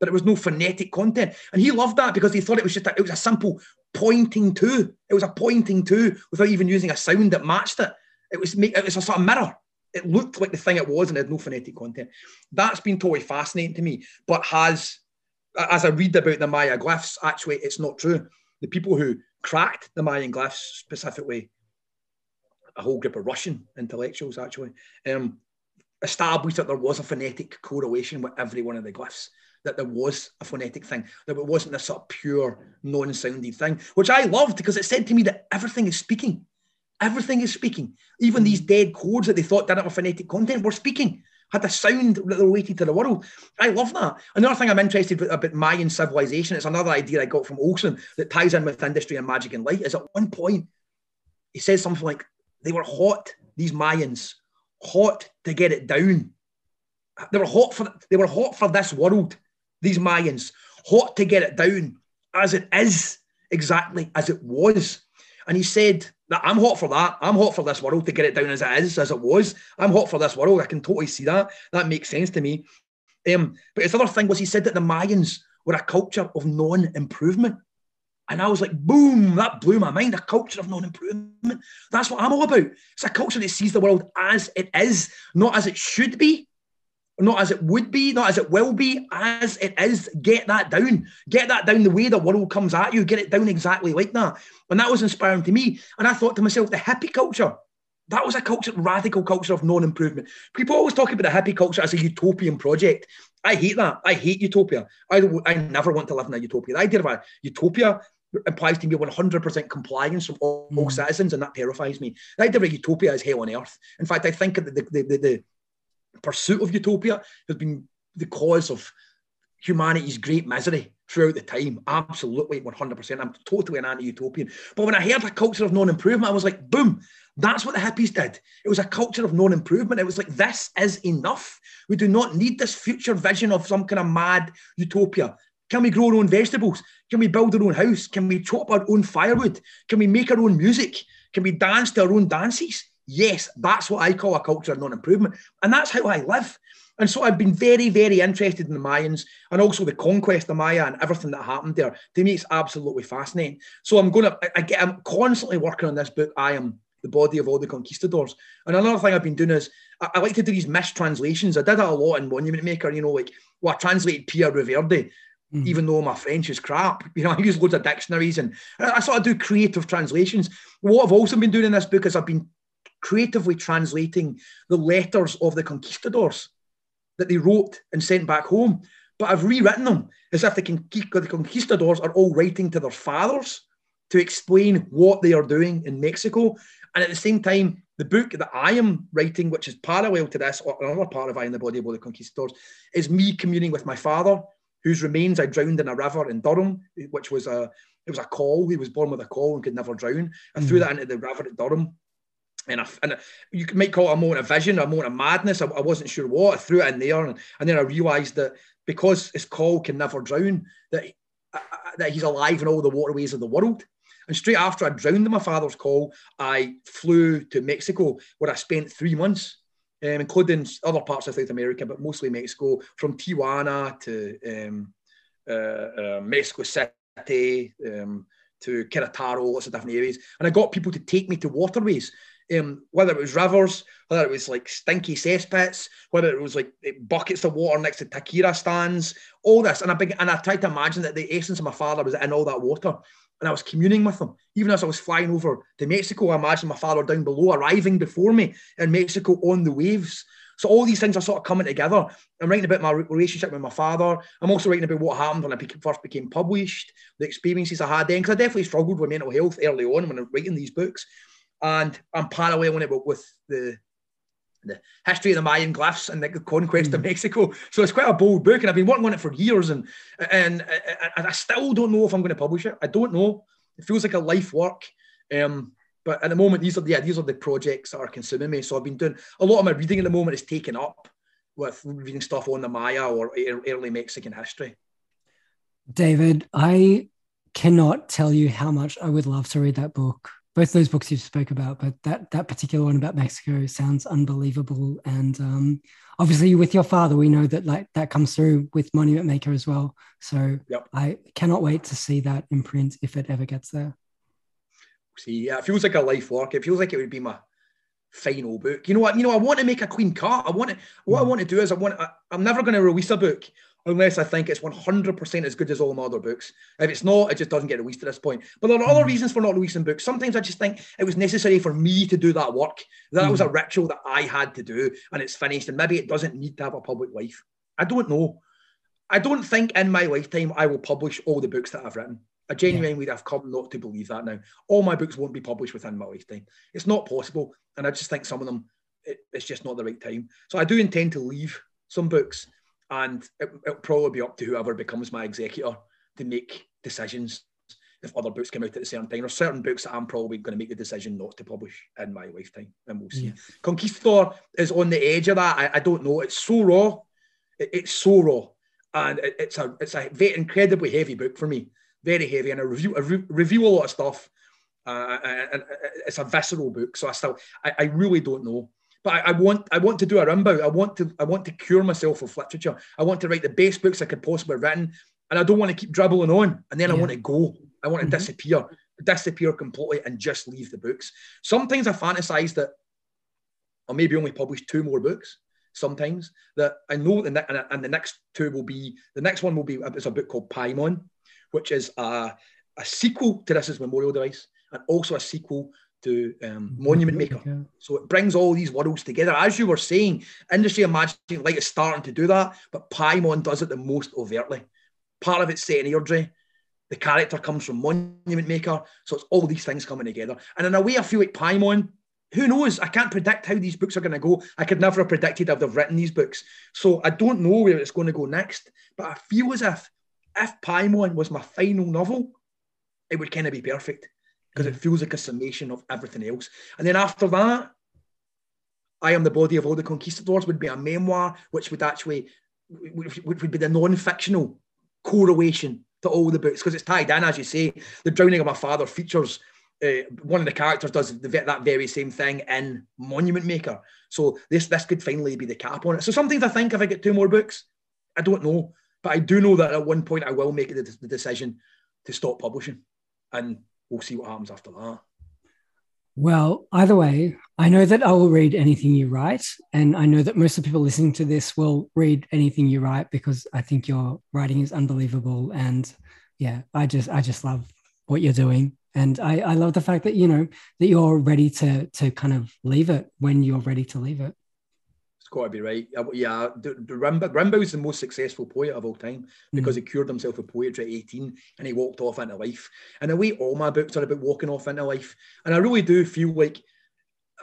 S2: but it was no phonetic content. And he loved that because he thought it was just a, it was a simple pointing to. It was a pointing to without even using a sound that matched it. It was it was a sort of mirror. It looked like the thing it was and it had no phonetic content. That's been totally fascinating to me, but has as I read about the Maya glyphs, actually it's not true. The people who cracked the Mayan glyphs, specifically a whole group of Russian intellectuals, actually, um, established that there was a phonetic correlation with every one of the glyphs that there was a phonetic thing, that it wasn't a sort of pure non-sounding thing, which I loved because it said to me that everything is speaking. Everything is speaking. Even hmm. these dead codes that they thought didn't have phonetic content were speaking, had a sound that related to the world. I love that. Another thing I'm interested in about Mayan civilization, it's another idea I got from Olson that ties in with industry and magic and light, is at one point he says something like, they were hot, these Mayans, hot to get it down. They were hot for they were hot for this world these Mayans, hot to get it down as it is, exactly as it was. And he said that I'm hot for that. I'm hot for this world to get it down as it is, as it was. I'm hot for this world. I can totally see that. That makes sense to me. Um, but his other thing was he said that the Mayans were a culture of non-improvement. And I was like, boom, that blew my mind. A culture of non improvement. That's what I'm all about. It's a culture that sees the world as it is, not as it should be, not as it would be, not as it will be, as it is. Get that down. Get that down the way the world comes at you. Get it down exactly like that. And that was inspiring to me. And I thought to myself, the hippie culture, that was a culture, radical culture of non-improvement. People always talk about the hippie culture as a utopian project. I hate that. I hate utopia. I, I never want to live in a utopia. The idea of a utopia implies to me 100% compliance from all, mm. all, citizens, and that terrifies me. The idea of a utopia is hell on earth. In fact, I think that the, the, the, the pursuit of utopia has been the cause of humanity's great misery throughout the time. Absolutely, 100%. I'm totally an anti utopian. But when I heard a culture of non improvement, I was like, boom, that's what the hippies did. It was a culture of non improvement. It was like, this is enough. We do not need this future vision of some kind of mad utopia. Can we grow our own vegetables? Can we build our own house? Can we chop our own firewood? Can we make our own music? Can we dance to our own dances? Yes, that's what I call a culture of non improvement. And that's how I live. And so I've been very, very interested in the Mayans and also the conquest of Maya and everything that happened there. To me, it's absolutely fascinating. So I'm going to, I, I, I'm constantly working on this book. I am the body of all the conquistadors. And another thing I've been doing is I, I like to do these mistranslations. I did that a lot in Monument Maker, you know, like, well, I translated Pierre Reverdy, mm. even though my French is crap. You know, I use loads of dictionaries and I, I sort of do creative translations. What I've also been doing in this book is I've been creatively translating the letters of the conquistadors that they wrote and sent back home. But I've rewritten them as if the, conquistadors are all writing to their fathers to explain what they are doing in Mexico. And at the same time, the book that I am writing, which is parallel to this, or another part of I in the Body of the Conquistadors, is me communing with my father, whose remains I drowned in a river in Durham, which was a it was a caul. He was born with a caul and could never drown. I mm. threw that into the river at Durham and, I, and you might caul it a moment of vision, a moment of madness. I, I wasn't sure what. I threw it in there, and, and then I realised that because his caul can never drown, that uh, uh, that he's alive in all the waterways of the world. And straight after I drowned in my father's call, I flew to Mexico, where I spent three months, um, including other parts of South America, but mostly Mexico, from Tijuana to um, uh, uh, Mexico City. Um, to Querétaro, lots of different areas. And I got people to take me to waterways um, whether it was rivers, whether it was like stinky cesspits, whether it was like buckets of water next to tequila stands, all this. And I beg, and I tried to imagine that the essence of my father was in all that water. And I was communing with him. Even as I was flying over to Mexico, I imagined my father down below, arriving before me in Mexico on the waves. So all these things are sort of coming together. I'm writing about my relationship with my father. I'm also writing about what happened when I first became published, the experiences I had then, because I definitely struggled with mental health early on when I was writing these books and I'm paralleling it with the the history of the Mayan glyphs and the conquest mm. of Mexico. So it's quite a bold book, and I've been working on it for years, and, and and I still don't know if I'm going to publish it. I don't know. It feels like a life work. Um, but at the moment, these are yeah, these are the projects that are consuming me. So I've been doing a lot of my reading at the moment is taken up with reading stuff on the Maya or early Mexican history.
S1: David, I cannot tell you how much I would love to read that book both those books you spoke about, but that that particular one about Mexico sounds unbelievable. And um, obviously, with your father, we know that like that comes through with Monument Maker as well. So yep. I cannot wait to see that imprint if it ever gets there.
S2: See, yeah, it feels like a life work. It feels like it would be my final book. You know what? You know, I want to make a clean cut. I want to. What. I want to do is, I want. I, I'm never going to release a book unless I think it's 100% as good as all my other books. If it's not, it just doesn't get released at this point. But there are other mm. reasons for not releasing books. Sometimes I just think it was necessary for me to do that work. That was a mm. ritual that I had to do and it's finished. And maybe it doesn't need to have a public life. I don't know. I don't think in my lifetime I will publish all the books that I've written. I genuinely have come not to believe that now. All my books won't be published within my lifetime. It's not possible. And I just think some of them, it, it's just not the right time. So I do intend to leave some books and it, will probably be up to whoever becomes my executor to make decisions if other books come out at the same time. There's certain books that I'm probably going to make the decision not to publish in my lifetime, and we'll see. Yeah. Conquistador is on the edge of that. I, I don't know. It's so raw. It, it's so raw, and it, it's a it's a very incredibly heavy book for me. Very heavy, and I review I re- review a lot of stuff. Uh, and it's a visceral book, so I still I, I really don't know. But I, I, want I want to do a Rimbaud. I want to I want to cure myself of literature. I want to write the best books I could possibly have written, and I don't want to keep dribbling on. And then yeah. I want to go. I want to mm-hmm. disappear, disappear completely and just leave the books. Sometimes I fantasize that I'll maybe only publish two more books. Sometimes that I know, the, and, and the next two will be the next one will be it's a book called Paimon, which is a, a sequel to This Is Memorial Device and also a sequel to um, Monument Maker. So it brings all these worlds together. As you were saying, industry of magic and light is starting to do that, but Paimon does it the most overtly. Part of it's set in Airdrie. The character comes from Monument Maker. So it's all these things coming together. And in a way, I feel like Paimon, who knows? I can't predict how these books are going to go. I could never have predicted I'd have written these books. So I don't know where it's going to go next. But I feel as if if Paimon was my final novel, it would kind of be perfect because it feels like a summation of everything else. And then after that, I Am the Body of All the Conquistadors would be a memoir, which would actually, which would be the non-fictional correlation to all the books because it's tied in, as you say. The Drowning of My Father features uh, one of the characters does the, that very same thing in Monument Maker. So this this could finally be the cap on it. So sometimes I think if I get two more books, I don't know, but I do know that at one point I will make the, the decision to stop publishing, and we'll see what happens after that.
S1: Well, either way, I know that I will read anything you write. And I know that most of the people listening to this will read anything you write because I think your writing is unbelievable. And yeah, I just I just love what you're doing. And I, I love the fact that, you know, that you're ready to to kind of leave it when you're ready to leave it
S2: got to be right. Yeah, the, the Rimbaud, Rimbaud the most successful poet of all time because mm. he cured himself of poetry at 18 and he walked off into life. And the way all my books are about walking off into life. And I really do feel like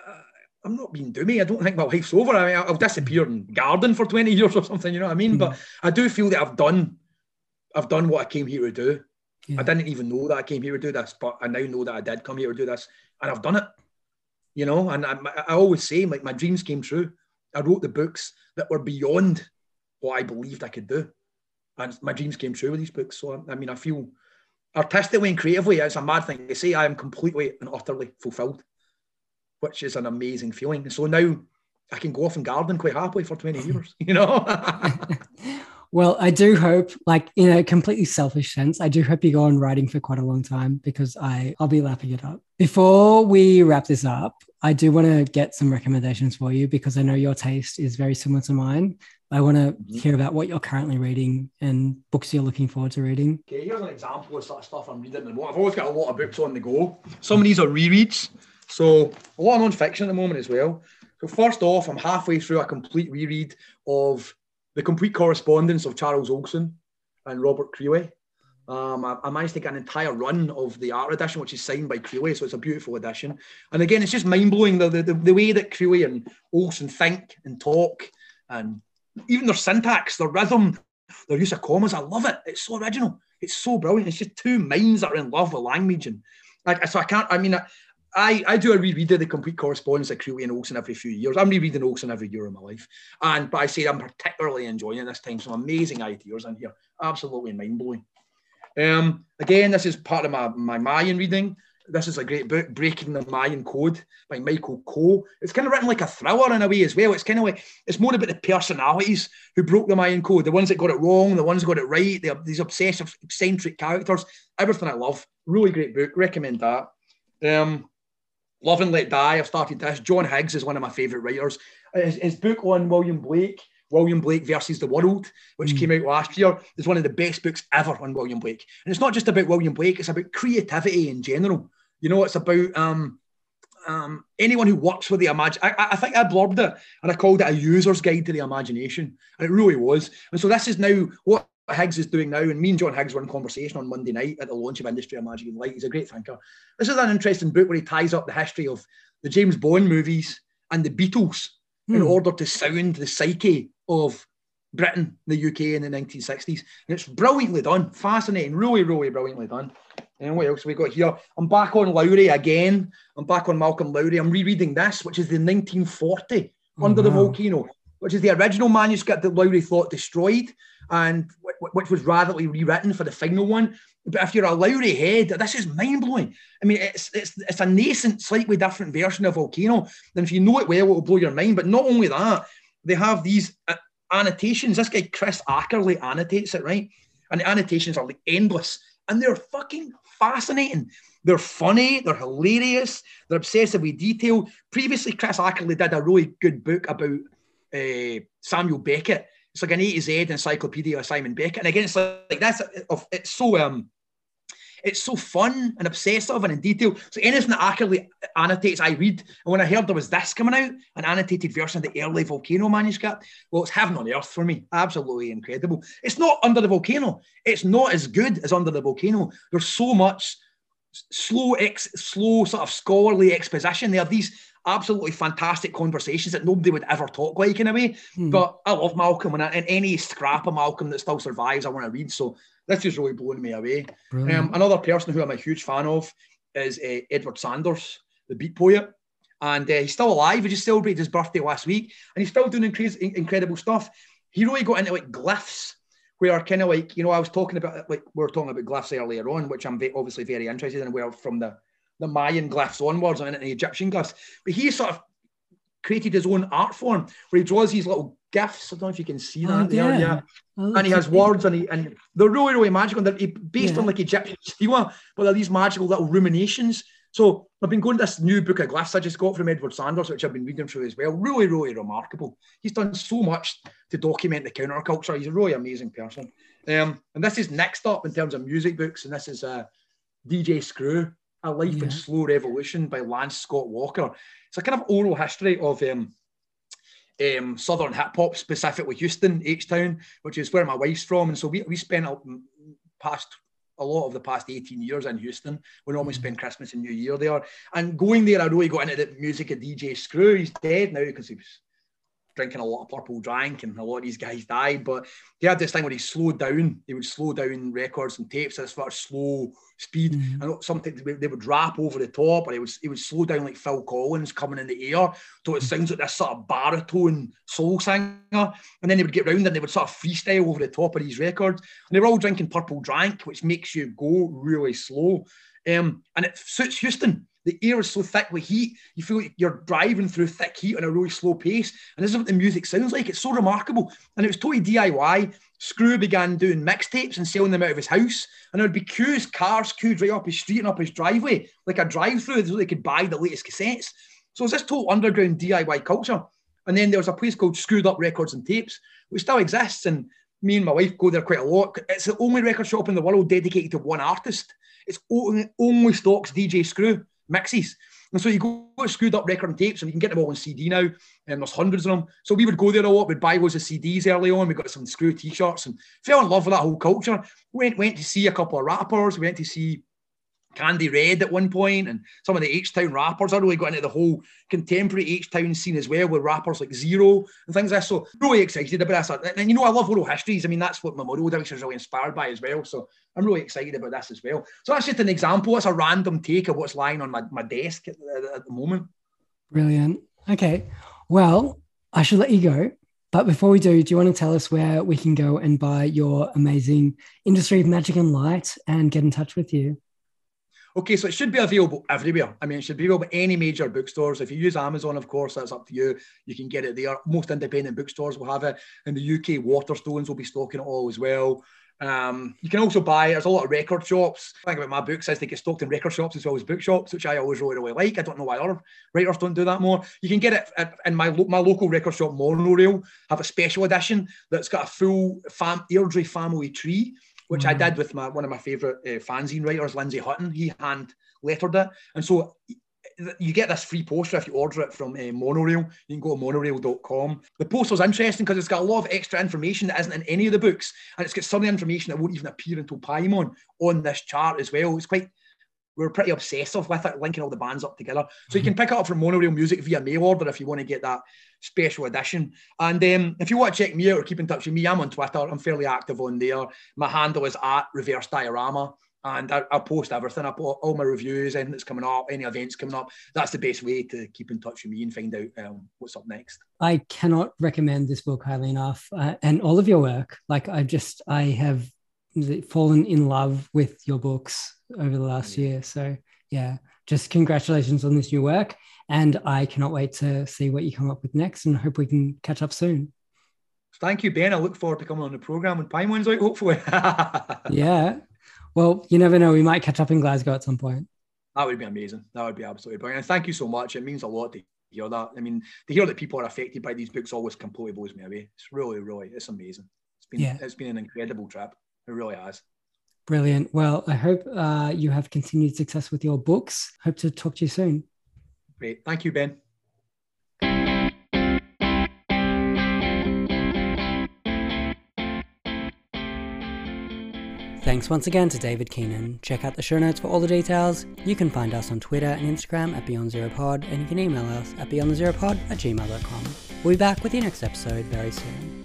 S2: uh, I'm not being doomy. I don't think my life's over. I mean, I'll disappear and garden for 20 years or something, you know what I mean? Mm. But I do feel that I've done, I've done what I came here to do. Yeah. I didn't even know that I came here to do this, but I now know that I did come here to do this and I've done it. You know, and I, I always say, like, my dreams came true. I wrote the books that were beyond what I believed I could do. And my dreams came true with these books. So, I mean, I feel artistically and creatively, it's a mad thing to say, I am completely and utterly fulfilled, which is an amazing feeling. So now I can go off and garden quite happily for 20 years, you know?
S1: Well, I do hope, like in a completely selfish sense, I do hope you go on writing for quite a long time because I I'll be lapping it up. Before we wrap this up, I do want to get some recommendations for you because I know your taste is very similar to mine. I want to mm-hmm. hear about what you're currently reading and books you're looking forward to reading.
S2: Okay, here's an example of sort of stuff I'm reading at the moment. I've always got a lot of books on the go. Some of these are rereads, so a lot of non-fiction at the moment as well. So first off, I'm halfway through a complete reread of the complete correspondence of Charles Olson and Robert Creeley. Um, I, I, managed to get an entire run of the art edition, which is signed by Creeley, so it's a beautiful edition. And again, it's just mind blowing the, the, the way that Creeley and Olson think and talk, and even their syntax, their rhythm, their use of commas. I love it. It's so original. It's so brilliant. It's just two minds that are in love with language, and like so, I can't. I mean, I, I I do a reread of the complete correspondence of Creeley and Olson every few years. I'm rereading Olson every year of my life. And but I say I'm particularly enjoying this time. Some amazing ideas in here. Absolutely mind blowing. Um, again, this is part of my, my Mayan reading. This is a great book, Breaking the Mayan Code by Michael Coe. It's kind of written like a thriller in a way as well. It's kind of like, it's more about the personalities who broke the Mayan Code, the ones that got it wrong, the ones that got it right, they these obsessive, eccentric characters. Everything I love. Really great book. Recommend that. Um, Love and Let Die. I've started this. John Higgs is one of my favourite writers. His, his, book on William Blake, William Blake versus the World, which mm. came out last year, is one of the best books ever on William Blake. And it's not just about William Blake; it's about creativity in general. You know, it's about um, um, anyone who works with the imagine. I, I, think I blurbed it and I called it a user's guide to the imagination, and it really was. And so this is now what Higgs is doing now, and me and John Higgs were in conversation on Monday night at the launch of Industry of Magic and Light. He's a great thinker. This is an interesting book where he ties up the history of the James Bond movies and the Beatles hmm. in order to sound the psyche of Britain, the UK in the 1960s. And it's brilliantly done, fascinating, really, really brilliantly done. And what else we got here? I'm back on Lowry again. I'm back on Malcolm Lowry. I'm rereading this, which is the 1940 oh, Under wow. the Volcano, which is the original manuscript that Lowry thought destroyed and which was radically rewritten for the final one. But if you're a Lowry head, this is mind blowing. I mean, it's, it's it's a nascent, slightly different version of Volcano. Then if you know it well, it will blow your mind. But not only that, they have these uh, annotations. This guy Chris Ackerley annotates it right, and the annotations are like endless. and they're fucking fascinating. They're funny, they're hilarious, they're obsessive with detail. Previously, Chris Ackerley did a really good book about uh, Samuel Beckett. It's like an A to Z encyclopedia of Simon Beckett. And again, it's like, like that's of it's so um it's so fun and obsessive and in detail. So anything that Ackerley annotates, I read. And when I heard there was this coming out, an annotated version of the early volcano manuscript, well, it's heaven on earth for me. Absolutely incredible. It's not under the volcano. It's not as good as under the volcano. There's so much slow, ex, slow sort of scholarly exposition. There these absolutely fantastic conversations that nobody would ever talk like in a way. Hmm. But I love Malcolm, and, I, and any scrap of Malcolm that still survives, I want to read. So this is really blowing me away. Um, another person who I'm a huge fan of is uh, Edward Sanders, the beat poet. And uh, he's still alive. He just celebrated his birthday last week, and he's still doing incre- incredible stuff. He really got into like glyphs, where kind of like you know I was talking about like we were talking about glyphs earlier on, which I'm obviously very interested in. Where from the the Mayan glyphs onwards and the Egyptian glyphs, but he sort of created his own art form where he draws these little glyphs. I don't know if you can see that oh, there. Yeah. Oh, and he has words and, he, and they're really, really magical. And they're based yeah. on like Egyptian stela, but they're these magical little ruminations. So I've been going to this new book of glyphs I just got from Edward Sanders, which I've been reading through as well. Really, really remarkable. He's done so much to document the counterculture. He's a really amazing person. Um, and this is next up in terms of music books, and this is uh, DJ Screw, A Life yeah. in Slow Revolution by Lance Scott Walker. It's a kind of oral history of um, um, southern hip hop, specifically Houston, H Town, which is where my wife's from. And so we, we spent a, past a lot of the past 18 years in Houston. We normally mm-hmm. spend Christmas and New Year there. And going there, I really got into the music of DJ Screw. He's dead now because he was drinking a lot of purple drank and a lot of these guys died. But he had this thing where he slowed down. He would slow down records and tapes at a sort of slow speed. Mm-hmm. And something they would rap over the top, or he would, he would slow down like Phil Collins coming in the air. So it sounds like this sort of baritone soul singer. And then they would get round and they would sort of freestyle over the top of these records. And they were all drinking purple drank, which makes you go really slow. Um, and it suits Houston the air is so thick with heat, you feel like you're driving through thick heat on a really slow pace. And this is what the music sounds like. It's so remarkable. And it was totally DIY. Screw began doing mixtapes and selling them out of his house. And there would be queues, cars queued right up his street and up his driveway, like a drive through, so they could buy the latest cassettes. So it was this total underground DIY culture. And then there was a place called Screwed Up Records and Tapes, which still exists. And me and my wife go there quite a lot. It's the only record shop in the world dedicated to one artist. It's only, only stocks DJ Screw mixes. And so you go screwed up record and tapes, and you can get them all on CD now, and there's hundreds of them. So we would go there a lot, we'd buy loads of CDs early on. We got some screw t-shirts and fell in love with that whole culture. Went went to see a couple of rappers. We went to see Candy Red at one point, and some of the H Town rappers. I really got into the whole contemporary H Town scene as well, with rappers like Z-Ro and things like that. So really excited about this. And you know, I love oral histories. I mean, that's what Memorial Day is really inspired by as well. So I'm really excited about this as well. So that's just an example. It's a random take of what's lying on my, my desk at, at the moment.
S1: Brilliant. Okay. Well, I should let you go. But before we do, do you want to tell us where we can go and buy your amazing Industry of Magic and Light and get in touch with you?
S2: Okay, so it should be available everywhere. I mean, it should be available in any major bookstores. If you use Amazon, of course, that's up to you. You can get it there. Most independent bookstores will have it. In the UK, Waterstones will be stocking it all as well. Um, you can also buy, there's a lot of record shops. I think about my books as they get stocked in record shops as well as bookshops, which I always really, really like. I don't know why other writers don't do that more. You can get it at, in my, my local record shop, Monorail, have a special edition that's got a full fam, Airdrie family tree which mm. I did with my one of my favourite uh, fanzine writers, Lindsay Hutton. He hand lettered it, and so you get this free poster if you order it from uh, Monorail. You can go to monorail.com. The poster's interesting because it's got a lot of extra information that isn't in any of the books, and it's got some of the information that won't even appear until Paimon on this chart as well. It's quite we're pretty obsessive with it, linking all the bands up together. So you can pick it up from Monorail Music via mail order if you want to get that special edition. And um, if you want to check me out or keep in touch with me, I'm on Twitter. I'm fairly active on there. My handle is at Reverse Diorama. And I, I post everything. I put all my reviews, anything that's coming up, any events coming up. That's the best way to keep in touch with me and find out um, what's up next.
S1: I cannot recommend this book highly enough, uh, and all of your work. Like I just, I have fallen in love with your books over the last year. So yeah, just congratulations on this new work. And I cannot wait to see what you come up with next and hope we can catch up soon.
S2: Thank you, Ben. I look forward to coming on the program when Pine One's out, hopefully.
S1: yeah. Well, you never know. We might catch up in Glasgow at some point.
S2: That would be amazing. That would be absolutely brilliant. And thank you so much. It means a lot to hear that. I mean, to hear that people are affected by these books always completely blows me away. It's really, really, it's amazing. It's been, yeah. it's been an incredible trip. It really has.
S1: Brilliant. Well, I hope uh, you have continued success with your books. Hope to talk to you soon.
S2: Great. Thank you, Ben.
S1: Thanks once again to David Keenan. Check out the show notes for all the details. You can find us on Twitter and Instagram at Beyond Zero Pod, and you can email us at beyondthezeropod at gmail.com. We'll be back with the next episode very soon.